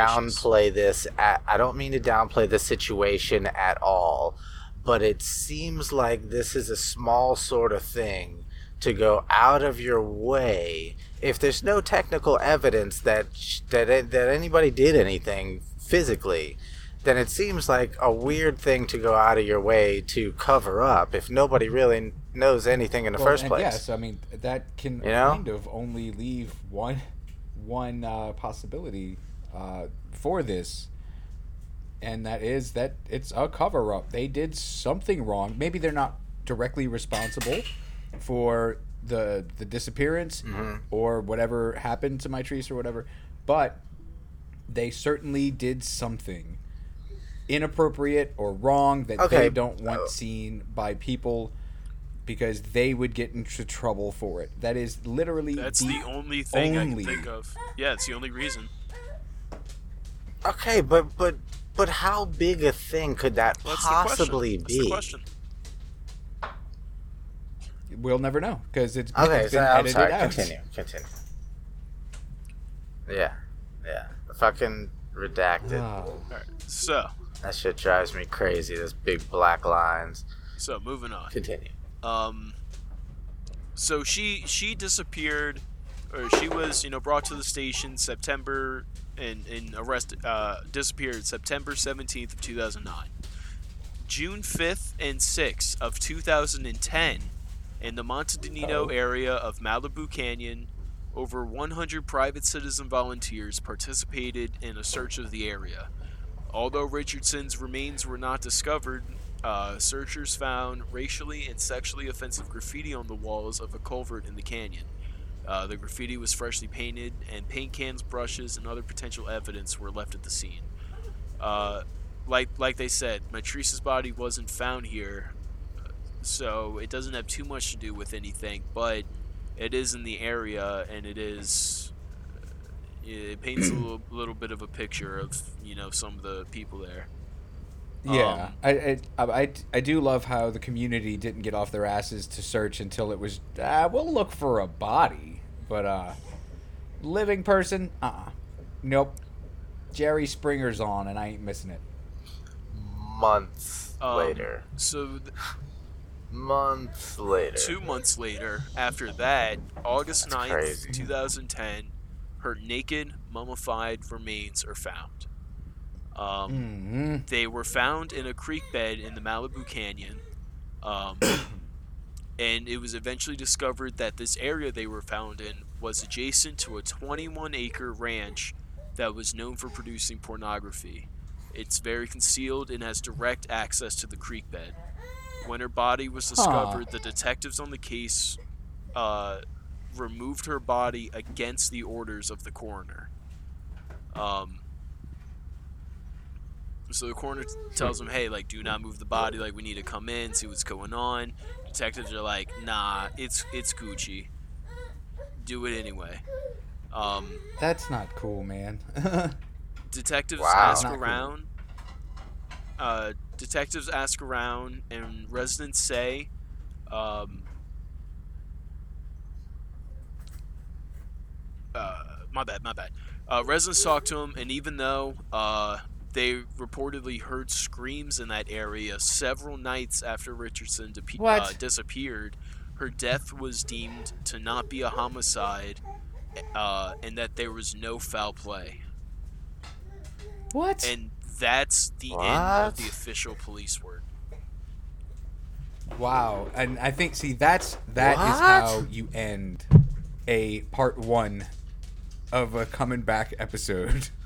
Speaker 4: downplay this. At, I don't mean to downplay the situation at all, but it seems like this is a small sort of thing to go out of your way if there's no technical evidence that that that anybody did anything physically. Then it seems like a weird thing to go out of your way to cover up if nobody really knows anything in the
Speaker 1: Well,
Speaker 4: first place.
Speaker 1: Yes, I mean that can
Speaker 4: You know?
Speaker 1: kind of only leave one one uh, possibility uh, for this, and that is that it's a cover up. They did something wrong. Maybe they're not directly responsible for the the disappearance
Speaker 4: Mhm.
Speaker 1: or whatever happened to Mitrice or whatever, but they certainly did something inappropriate or wrong that
Speaker 4: Okay,
Speaker 1: they don't want
Speaker 4: uh,
Speaker 1: seen by people because they would get into trouble for it. That is literally
Speaker 3: That's
Speaker 1: the,
Speaker 3: the only thing
Speaker 1: only-
Speaker 3: I can think of. Yeah, it's the only reason.
Speaker 4: Okay, but but but how big a thing could that
Speaker 3: Well, that's
Speaker 4: possibly
Speaker 3: the question. That's the
Speaker 4: be?
Speaker 3: Question.
Speaker 1: we'll never know because it's,
Speaker 4: Okay,
Speaker 1: it's
Speaker 4: so
Speaker 1: been
Speaker 4: I'm
Speaker 1: edited
Speaker 4: sorry.
Speaker 1: out.
Speaker 4: Continue. Continue. Yeah, yeah. Fucking redacted.
Speaker 1: Ah.
Speaker 3: Alright, so
Speaker 4: That shit drives me crazy. Those big black lines.
Speaker 3: so moving on.
Speaker 4: Continue.
Speaker 3: Um, so she she disappeared, or she was you know brought to the station September and and arrested uh, disappeared September seventeenth of two thousand nine. June fifth and sixth of two thousand and ten, in the Montedinito
Speaker 1: Oh.
Speaker 3: area of Malibu Canyon, over 100 private citizen volunteers participated in a search of the area. Although Richardson's remains were not discovered, uh, searchers found racially and sexually offensive graffiti on the walls of a culvert in the canyon. Uh, the graffiti was freshly painted, and paint cans, brushes, and other potential evidence were left at the scene. Uh, like like they said, Mitrice's body wasn't found here, so it doesn't have too much to do with anything. But it is in the area, and it is. It paints a little, little bit of a picture of you know some of the people there.
Speaker 1: Yeah,
Speaker 3: Um,
Speaker 1: I, I, I, I do love how the community didn't get off their asses to search until it was. Uh, we'll look for a body, but uh, living person, uh, uh nope. Jerry Springer's on, and I ain't missing it.
Speaker 4: Months
Speaker 3: Um,
Speaker 4: later.
Speaker 3: So th-
Speaker 4: Months later.
Speaker 3: two months later, after that, August
Speaker 4: That's
Speaker 3: 9th,
Speaker 4: crazy.
Speaker 3: 2010, her naked, mummified remains are found. Um,
Speaker 1: Mm-hmm.
Speaker 3: They were found in a creek bed in the Malibu Canyon. Um, and it was eventually discovered that this area they were found in was adjacent to a 21 acre ranch that was known for producing pornography. It's very concealed and has direct access to the creek bed. When her body was discovered, the detectives on the case uh, removed her body against the orders of the coroner. Um, so the coroner t- tells him, "Hey, like, do not move the body. Like, we need to come in, see what's going on." Detectives are like, "Nah, it's it's Gucci. Do it anyway." Um,
Speaker 1: That's not cool, man.
Speaker 3: detectives
Speaker 4: Wow.
Speaker 3: ask
Speaker 1: Not cool.
Speaker 3: around. Uh, detectives ask around, and residents say, um, uh, "My bad, my bad." Uh, residents talk to him, and even though uh, they reportedly heard screams in that area several nights after Richardson
Speaker 1: What?
Speaker 3: Uh, disappeared, her death was deemed to not be a homicide, uh, and that there was no foul play.
Speaker 1: what?
Speaker 3: And that's the end of the official police word.
Speaker 1: Wow. And I think see that's that is
Speaker 4: What?
Speaker 1: how you end a part 1 of a coming back episode.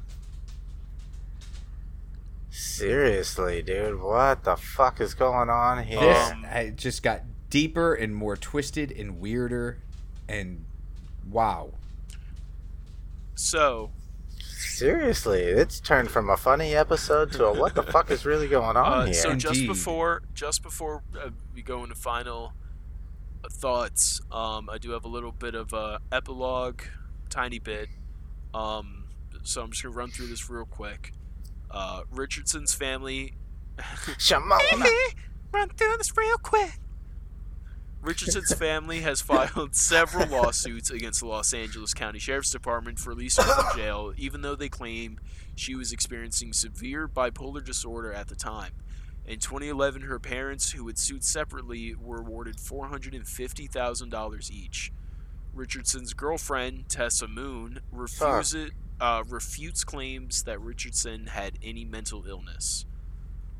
Speaker 4: Seriously, dude, what the fuck is going on here?
Speaker 1: This
Speaker 3: Um,
Speaker 1: it just got deeper and more twisted and weirder and wow.
Speaker 3: So,
Speaker 4: Seriously, it's turned from a funny episode to a what the fuck is really going on
Speaker 3: uh,
Speaker 4: here?
Speaker 3: so just
Speaker 1: Indeed.
Speaker 3: before just before uh, we go into final uh, thoughts, um, I do have a little bit of a epilogue, tiny bit. Um, so I'm just gonna run through this real quick. Uh, Richardson's family
Speaker 4: Shimona.
Speaker 3: run through this real quick. Richardson's family has filed several lawsuits against the Los Angeles County Sheriff's Department for releasing her from jail, even though they claim she was experiencing severe bipolar disorder at the time. In 2011, her parents, who had sued separately, were awarded $450,000 each. Richardson's girlfriend, Tessa Moon, refuses, uh, refutes claims that Richardson had any mental illness.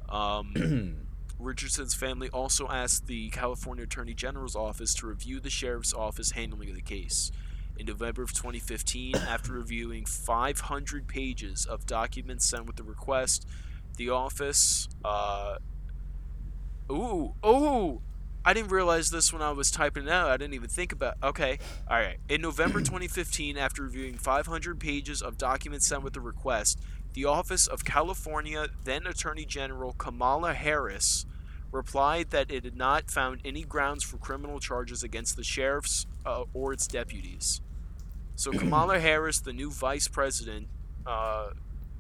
Speaker 3: Um, Richardson's family also asked the California Attorney General's office to review the sheriff's office handling of the case. In November of 2015, after reviewing 500 pages of documents sent with the request, the office. Uh, ooh, ooh! I didn't realize this when I was typing it out. I didn't even think about. Okay, all right. In November 2015, after reviewing 500 pages of documents sent with the request, the Office of California then Attorney General Kamala Harris replied that it had not found any grounds for criminal charges against the sheriffs uh, or its deputies. So Kamala Harris, the new vice president uh,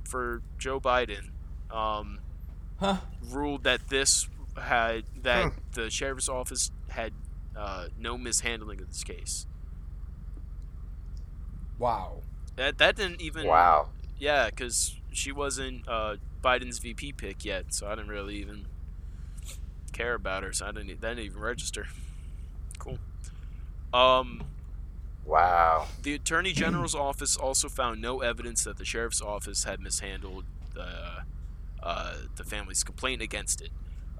Speaker 3: for Joe Biden, um,
Speaker 1: Huh?
Speaker 3: ruled that this had that the sheriff's office had uh, no mishandling of this case.
Speaker 1: Wow.
Speaker 3: That that didn't even
Speaker 4: Wow.
Speaker 3: Yeah, because she wasn't uh, Biden's VP pick yet, so I didn't really even care about her. So I didn't. e, That didn't even register. Cool. Um,
Speaker 4: Wow.
Speaker 3: the Attorney General's office also found no evidence that the sheriff's office had mishandled the uh, the family's complaint against it.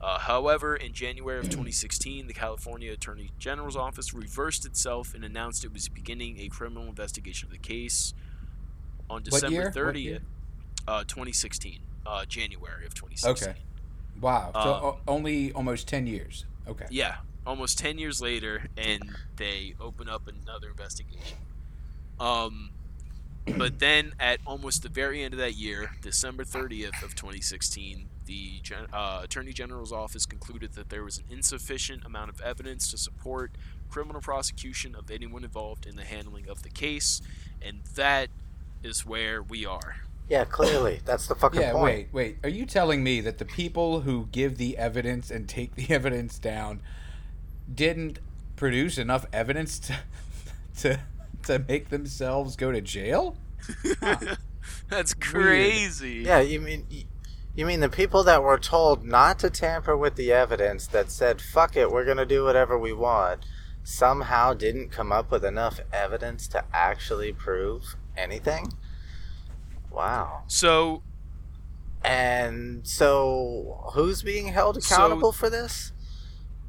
Speaker 3: Uh, however, in January of 2016, the California Attorney General's office reversed itself and announced it was beginning a criminal investigation of the case. On December 30th,
Speaker 1: year?
Speaker 3: Uh, 2016, uh, January of 2016.
Speaker 1: Okay. Wow. So
Speaker 3: Um,
Speaker 1: o- only almost 10 years. Okay.
Speaker 3: Yeah, almost 10 years later, and they open up another investigation. Um, but then at almost the very end of that year, December 30th of 2016, the gen- uh, Attorney General's office concluded that there was an insufficient amount of evidence to support criminal prosecution of anyone involved in the handling of the case, and that is where we are.
Speaker 4: Yeah, clearly. That's the fucking
Speaker 1: Yeah,
Speaker 4: point.
Speaker 1: wait, wait. Are you telling me that the people who give the evidence and take the evidence down didn't produce enough evidence to to, to make themselves go to jail?
Speaker 3: That's crazy.
Speaker 4: Yeah, you mean you mean the people that were told not to tamper with the evidence that said fuck it, we're going to do whatever we want, somehow didn't come up with enough evidence to actually prove anything? Wow.
Speaker 3: So
Speaker 4: And so who's being held
Speaker 3: So-
Speaker 4: accountable for this?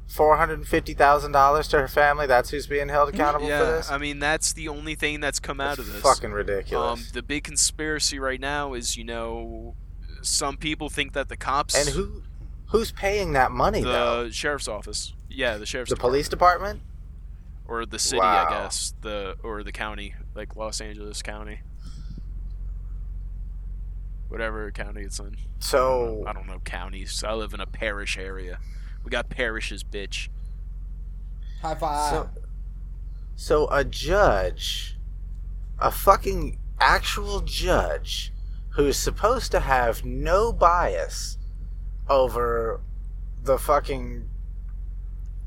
Speaker 4: $450,000 to her family, that's who's being held accountable for
Speaker 3: yeah,
Speaker 4: this?
Speaker 3: I mean that's the only thing that's come out of this.
Speaker 4: fucking
Speaker 3: Um,
Speaker 4: ridiculous.
Speaker 3: the big conspiracy right now is, you know, some people think that the cops
Speaker 4: and who who's paying that money
Speaker 3: the
Speaker 4: though?
Speaker 3: sheriff's office. Yeah, the sheriff's
Speaker 4: The police department?
Speaker 3: or the city,
Speaker 4: Wow.
Speaker 3: I guess, the or the county, like Los Angeles County, whatever county it's in.
Speaker 4: So
Speaker 3: I don't know counties. I live in a parish area. We got parishes, bitch.
Speaker 1: High five.
Speaker 4: So, so a judge, a fucking actual judge, who's supposed to have no bias over the fucking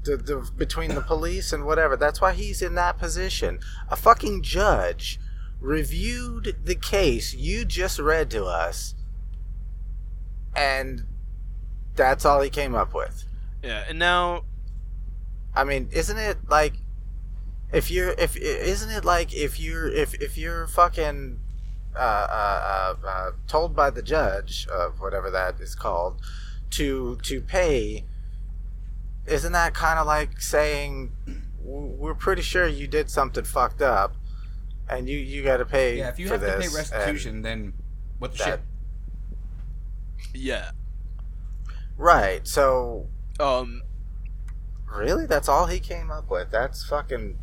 Speaker 4: the, the between the police and whatever. That's why he's in that position. A fucking judge reviewed the case you just read to us, and that's all he came up with.
Speaker 3: Yeah, and now
Speaker 4: I mean, isn't it like if you're if isn't it like if you're if if you're fucking uh, uh, uh, uh, told by the judge of whatever that is called to to pay, isn't that kind of like saying we're pretty sure you did something fucked up, and you you got to pay
Speaker 1: yeah, if you
Speaker 4: for
Speaker 1: have to pay restitution, then what the
Speaker 4: that-
Speaker 1: shit?
Speaker 3: yeah.
Speaker 4: right? So
Speaker 3: Um
Speaker 4: really, that's all he came up with. That's fucking.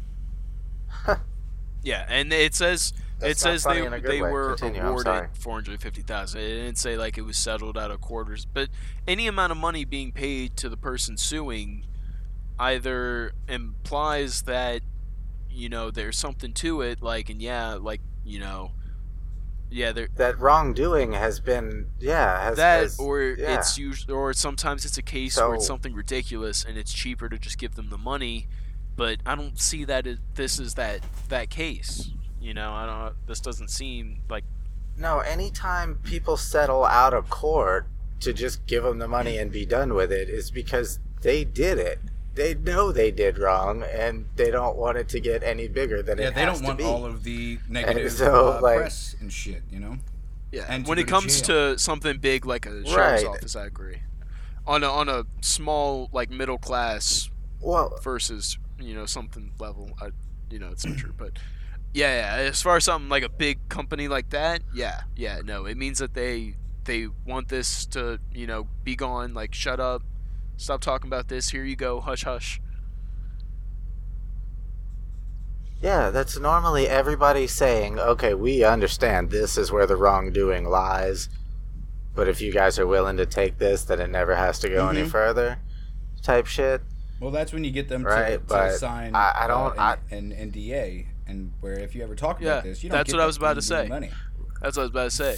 Speaker 3: yeah, and it says
Speaker 4: That's
Speaker 3: it says they
Speaker 4: funny in a good
Speaker 3: they
Speaker 4: way.
Speaker 3: were
Speaker 4: Continue,
Speaker 3: awarded four hundred fifty thousand. It didn't say like it was settled out of quarters, but any amount of money being paid to the person suing either implies that you know there's something to it, like and yeah, like you know, yeah, there
Speaker 4: that wrongdoing has been yeah has,
Speaker 3: that
Speaker 4: has-
Speaker 3: or
Speaker 4: yeah.
Speaker 3: it's usually or sometimes it's a case where it's something ridiculous and it's cheaper to just give them the money but i don't see that it, this is that that case you know i don't this doesn't seem like
Speaker 4: no anytime people settle out of court to just give them the money and be done with it is because they did it they know they did wrong and they don't want it to get any bigger than it is.
Speaker 1: Yeah,
Speaker 4: it
Speaker 1: they
Speaker 4: has
Speaker 1: don't want
Speaker 4: be
Speaker 1: all of the negative
Speaker 4: so,
Speaker 1: uh,
Speaker 4: like-
Speaker 1: press and shit, you know.
Speaker 3: yeah
Speaker 1: And
Speaker 3: when it comes
Speaker 1: jail.
Speaker 3: to something big like a sheriff's
Speaker 4: Right.
Speaker 3: office i agree on a on a small like middle class
Speaker 4: well
Speaker 3: versus you know something level I, you know it's not true but yeah, yeah as far as something like a big company like that yeah yeah no it means that they they want this to you know be gone like shut up stop talking about this here you go hush hush
Speaker 4: yeah that's normally everybody saying okay we understand this is where the wrongdoing lies but if you guys are willing to take this then it never has to go any
Speaker 1: Mhm.
Speaker 4: further type shit
Speaker 1: Well, that's when you get them to,
Speaker 4: Right,
Speaker 1: to
Speaker 4: but
Speaker 1: sign
Speaker 4: I- I don't-
Speaker 1: uh, an, an NDA, and where if you ever talk
Speaker 3: Yeah,
Speaker 1: about this, you don't
Speaker 3: that's
Speaker 1: get
Speaker 3: what I was about to say.
Speaker 1: Money.
Speaker 3: that's what i was about to say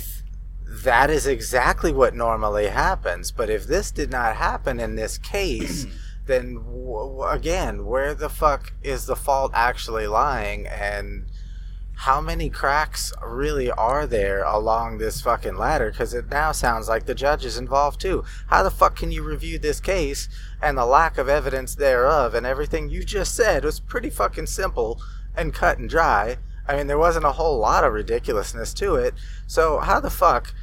Speaker 4: That is exactly what normally happens. But if this did not happen in this case, then w- w- again, where the fuck is the fault actually lying? And how many cracks really are there along this fucking ladder? Because it now sounds like the judge is involved too. How the fuck can you review this case and the lack of evidence thereof and everything you just said was pretty fucking simple and cut and dry? I mean, there wasn't a whole lot of ridiculousness to it. So, how the fuck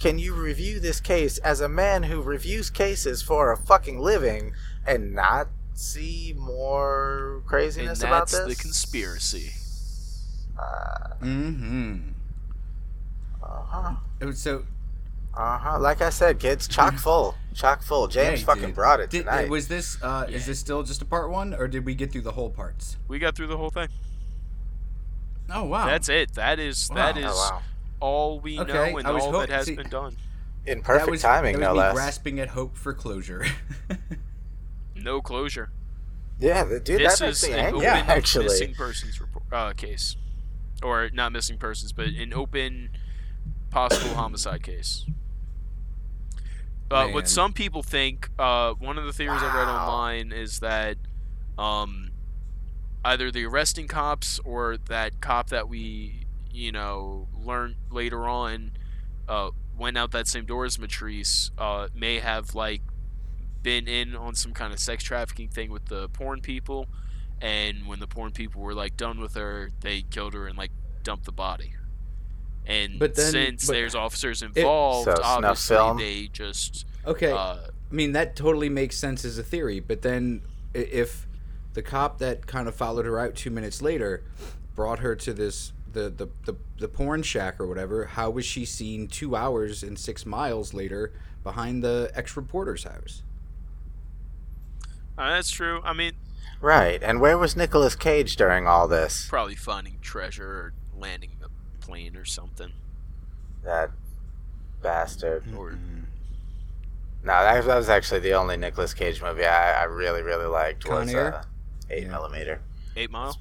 Speaker 4: can you review this case as a man who reviews cases for a fucking living and not see more
Speaker 3: and
Speaker 4: craziness about
Speaker 3: that's
Speaker 4: this?
Speaker 3: the conspiracy
Speaker 4: Uh
Speaker 1: Mm-hmm.
Speaker 4: huh.
Speaker 1: So
Speaker 4: Uh huh. Like I said, kids, chock full, chock full. James
Speaker 1: yeah,
Speaker 4: fucking
Speaker 1: dude.
Speaker 4: brought it
Speaker 1: Did-
Speaker 4: tonight.
Speaker 1: was this uh, is this still just a part one, or did we get through the whole parts?
Speaker 3: we got through the whole thing
Speaker 1: Oh wow,
Speaker 3: that's it that is that
Speaker 1: Wow.
Speaker 3: is
Speaker 4: oh wow!
Speaker 3: All we
Speaker 1: Okay,
Speaker 3: know and all
Speaker 1: ho-
Speaker 3: that has
Speaker 1: see-
Speaker 3: been done
Speaker 4: In perfect
Speaker 1: that was,
Speaker 4: timing,
Speaker 1: that was
Speaker 4: no
Speaker 1: me
Speaker 4: less.
Speaker 1: grasping at hope for closure.
Speaker 3: no closure
Speaker 4: Yeah, the, dude,
Speaker 3: this
Speaker 4: that makes
Speaker 3: is
Speaker 4: me
Speaker 3: an
Speaker 4: angry.
Speaker 3: open
Speaker 4: actually,
Speaker 3: missing persons report, uh, case, or not missing persons, but an open possible homicide case. Uh, what some people think, uh, one of the theories I read online is that um, either the arresting cops or that cop that we, you know, learned later on uh, went out that same door as Mitrice uh, may have like been in on some kind of sex trafficking thing with the porn people, and when the porn people were like done with her, they killed her and like dumped the body. And
Speaker 1: But then-
Speaker 3: since
Speaker 1: but-
Speaker 3: there's officers involved,
Speaker 4: So,
Speaker 3: obviously
Speaker 4: film?
Speaker 3: they just
Speaker 1: okay,
Speaker 3: uh,
Speaker 1: I mean that totally makes sense as a theory, but then if the cop that kind of followed her out two minutes later brought her to this the the, the, the porn shack or whatever, how was she seen two hours and six miles later behind the ex reporter's house?
Speaker 3: uh, that's true. I mean,
Speaker 4: Right. And where was Nicolas Cage during all this?
Speaker 3: Probably finding treasure or landing a plane or something.
Speaker 4: That bastard.
Speaker 3: Or
Speaker 4: No, that, that was actually the only Nicolas Cage movie I, I really, really liked
Speaker 1: Con
Speaker 4: was
Speaker 1: Air?
Speaker 4: uh, Eight
Speaker 1: Yeah.
Speaker 4: Millimeter.
Speaker 3: Eight Mile.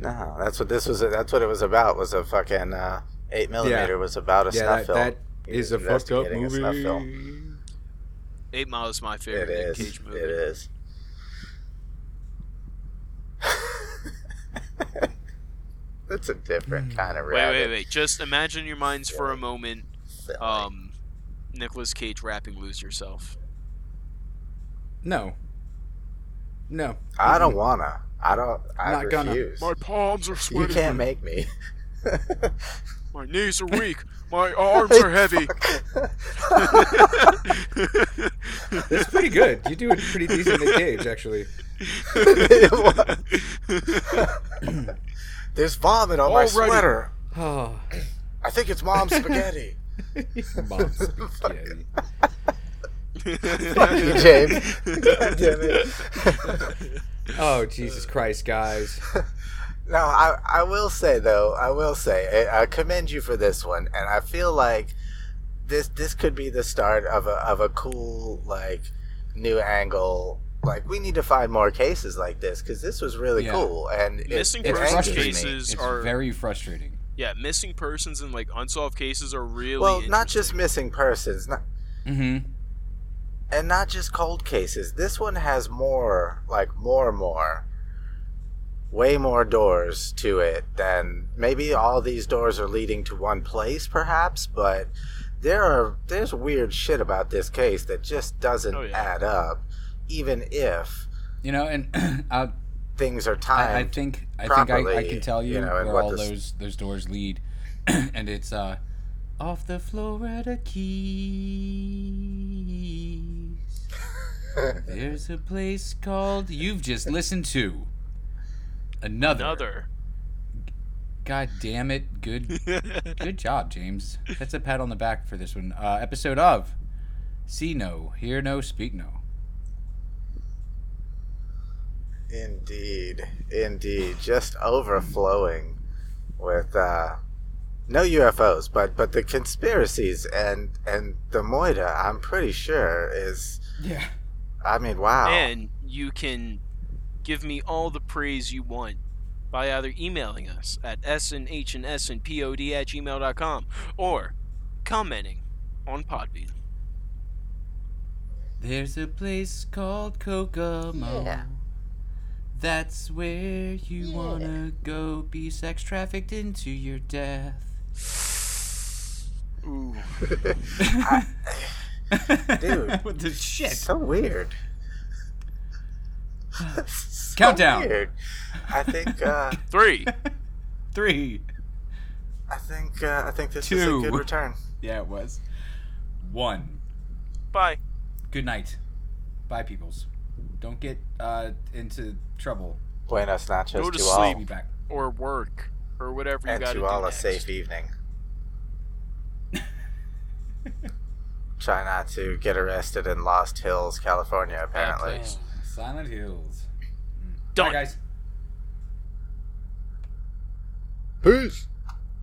Speaker 4: No, that's what this was. That's what it was about. Was a fucking uh, Eight Millimeter was about a
Speaker 1: yeah,
Speaker 4: snuff
Speaker 1: that,
Speaker 4: film.
Speaker 1: that
Speaker 4: He
Speaker 1: is a fucked up
Speaker 4: investigating snuff
Speaker 1: movie.
Speaker 4: film.
Speaker 3: Eight Mile is my favorite Nick
Speaker 4: is.
Speaker 3: Cage movie.
Speaker 4: It is. That's a different kind of
Speaker 3: Wait,
Speaker 4: rabbit.
Speaker 3: wait, wait. Just imagine your minds for a moment. Um, Nicolas Cage rapping "Lose Yourself."
Speaker 1: No. No.
Speaker 4: I don't wanna. I don't. I'm
Speaker 1: Not gonna.
Speaker 4: refuse.
Speaker 3: palms are sweaty.
Speaker 4: You can't make me.
Speaker 3: My knees are weak. My arms are heavy.
Speaker 1: That's pretty good. You do a pretty decent Nick Cage, actually.
Speaker 4: There's vomit on my sweater.
Speaker 1: Oh,
Speaker 4: I think it's mom's spaghetti.
Speaker 1: mom's spaghetti.
Speaker 4: Fuck you, James. God damn it.
Speaker 1: Oh, Jesus Christ, guys.
Speaker 4: No, I, I will say though, I will say, I, I commend you for this one, and I feel like this this could be the start of a of a cool like new angle. Like we need to find more cases like this because this was really
Speaker 1: Yeah.
Speaker 4: cool and it-
Speaker 3: Missing
Speaker 4: it,
Speaker 3: persons
Speaker 4: angers me.
Speaker 3: cases
Speaker 1: It's
Speaker 3: are
Speaker 1: very frustrating.
Speaker 3: yeah. Missing persons and like unsolved cases are really
Speaker 4: Well, not just missing persons, not,
Speaker 1: Mm-hmm.
Speaker 4: And not just cold cases. This one has more, like more, more, way more doors to it than maybe all these doors are leading to one place, perhaps. But there are there's weird shit about this case that just doesn't
Speaker 3: Oh, yeah.
Speaker 4: add up, even if
Speaker 1: You know, and I,
Speaker 4: things are
Speaker 1: I,
Speaker 4: timed.
Speaker 1: I think I think I, I can tell you,
Speaker 4: you know,
Speaker 1: where all
Speaker 4: this-
Speaker 1: those those doors lead, and it's uh, off the Florida Keys. There's a place called you've just listened to. Another.
Speaker 3: another.
Speaker 1: God damn it! Good, good job, James. That's a pat on the back for this one. Uh, episode of See No, Hear No, Speak No.
Speaker 4: Indeed, indeed, just overflowing with uh, no UFOs, but but the conspiracies and and the Moida. I'm pretty sure is.
Speaker 1: Yeah.
Speaker 4: I mean, wow.
Speaker 3: And you can give me all the praise you want by either emailing us at snhnsnpod at gmail.com or commenting on Podbean.
Speaker 1: There's a place called Kokomo.
Speaker 4: Yeah.
Speaker 1: That's where you
Speaker 4: Yeah.
Speaker 1: wanna go be sex trafficked into your death.
Speaker 3: Ooh.
Speaker 4: Dude.
Speaker 1: what the shit?
Speaker 4: so weird. So
Speaker 1: Countdown.
Speaker 4: Weird. I think. Uh,
Speaker 3: Three.
Speaker 1: Three.
Speaker 4: I think. Uh, I think this is a good return.
Speaker 1: Yeah, it was. One.
Speaker 3: Bye.
Speaker 1: Good night. Bye, peoples. Don't get uh, into trouble.
Speaker 4: Buenos nachos
Speaker 3: Go to
Speaker 4: to
Speaker 3: sleep.
Speaker 4: all,
Speaker 1: Be back.
Speaker 3: Or work. Or whatever you got
Speaker 4: to
Speaker 3: do
Speaker 4: all a
Speaker 3: next.
Speaker 4: safe evening. Try not to get arrested in Lost Hills, California. Apparently.
Speaker 1: Silent Hills.
Speaker 3: Done.
Speaker 1: Bye, guys.
Speaker 4: Peace.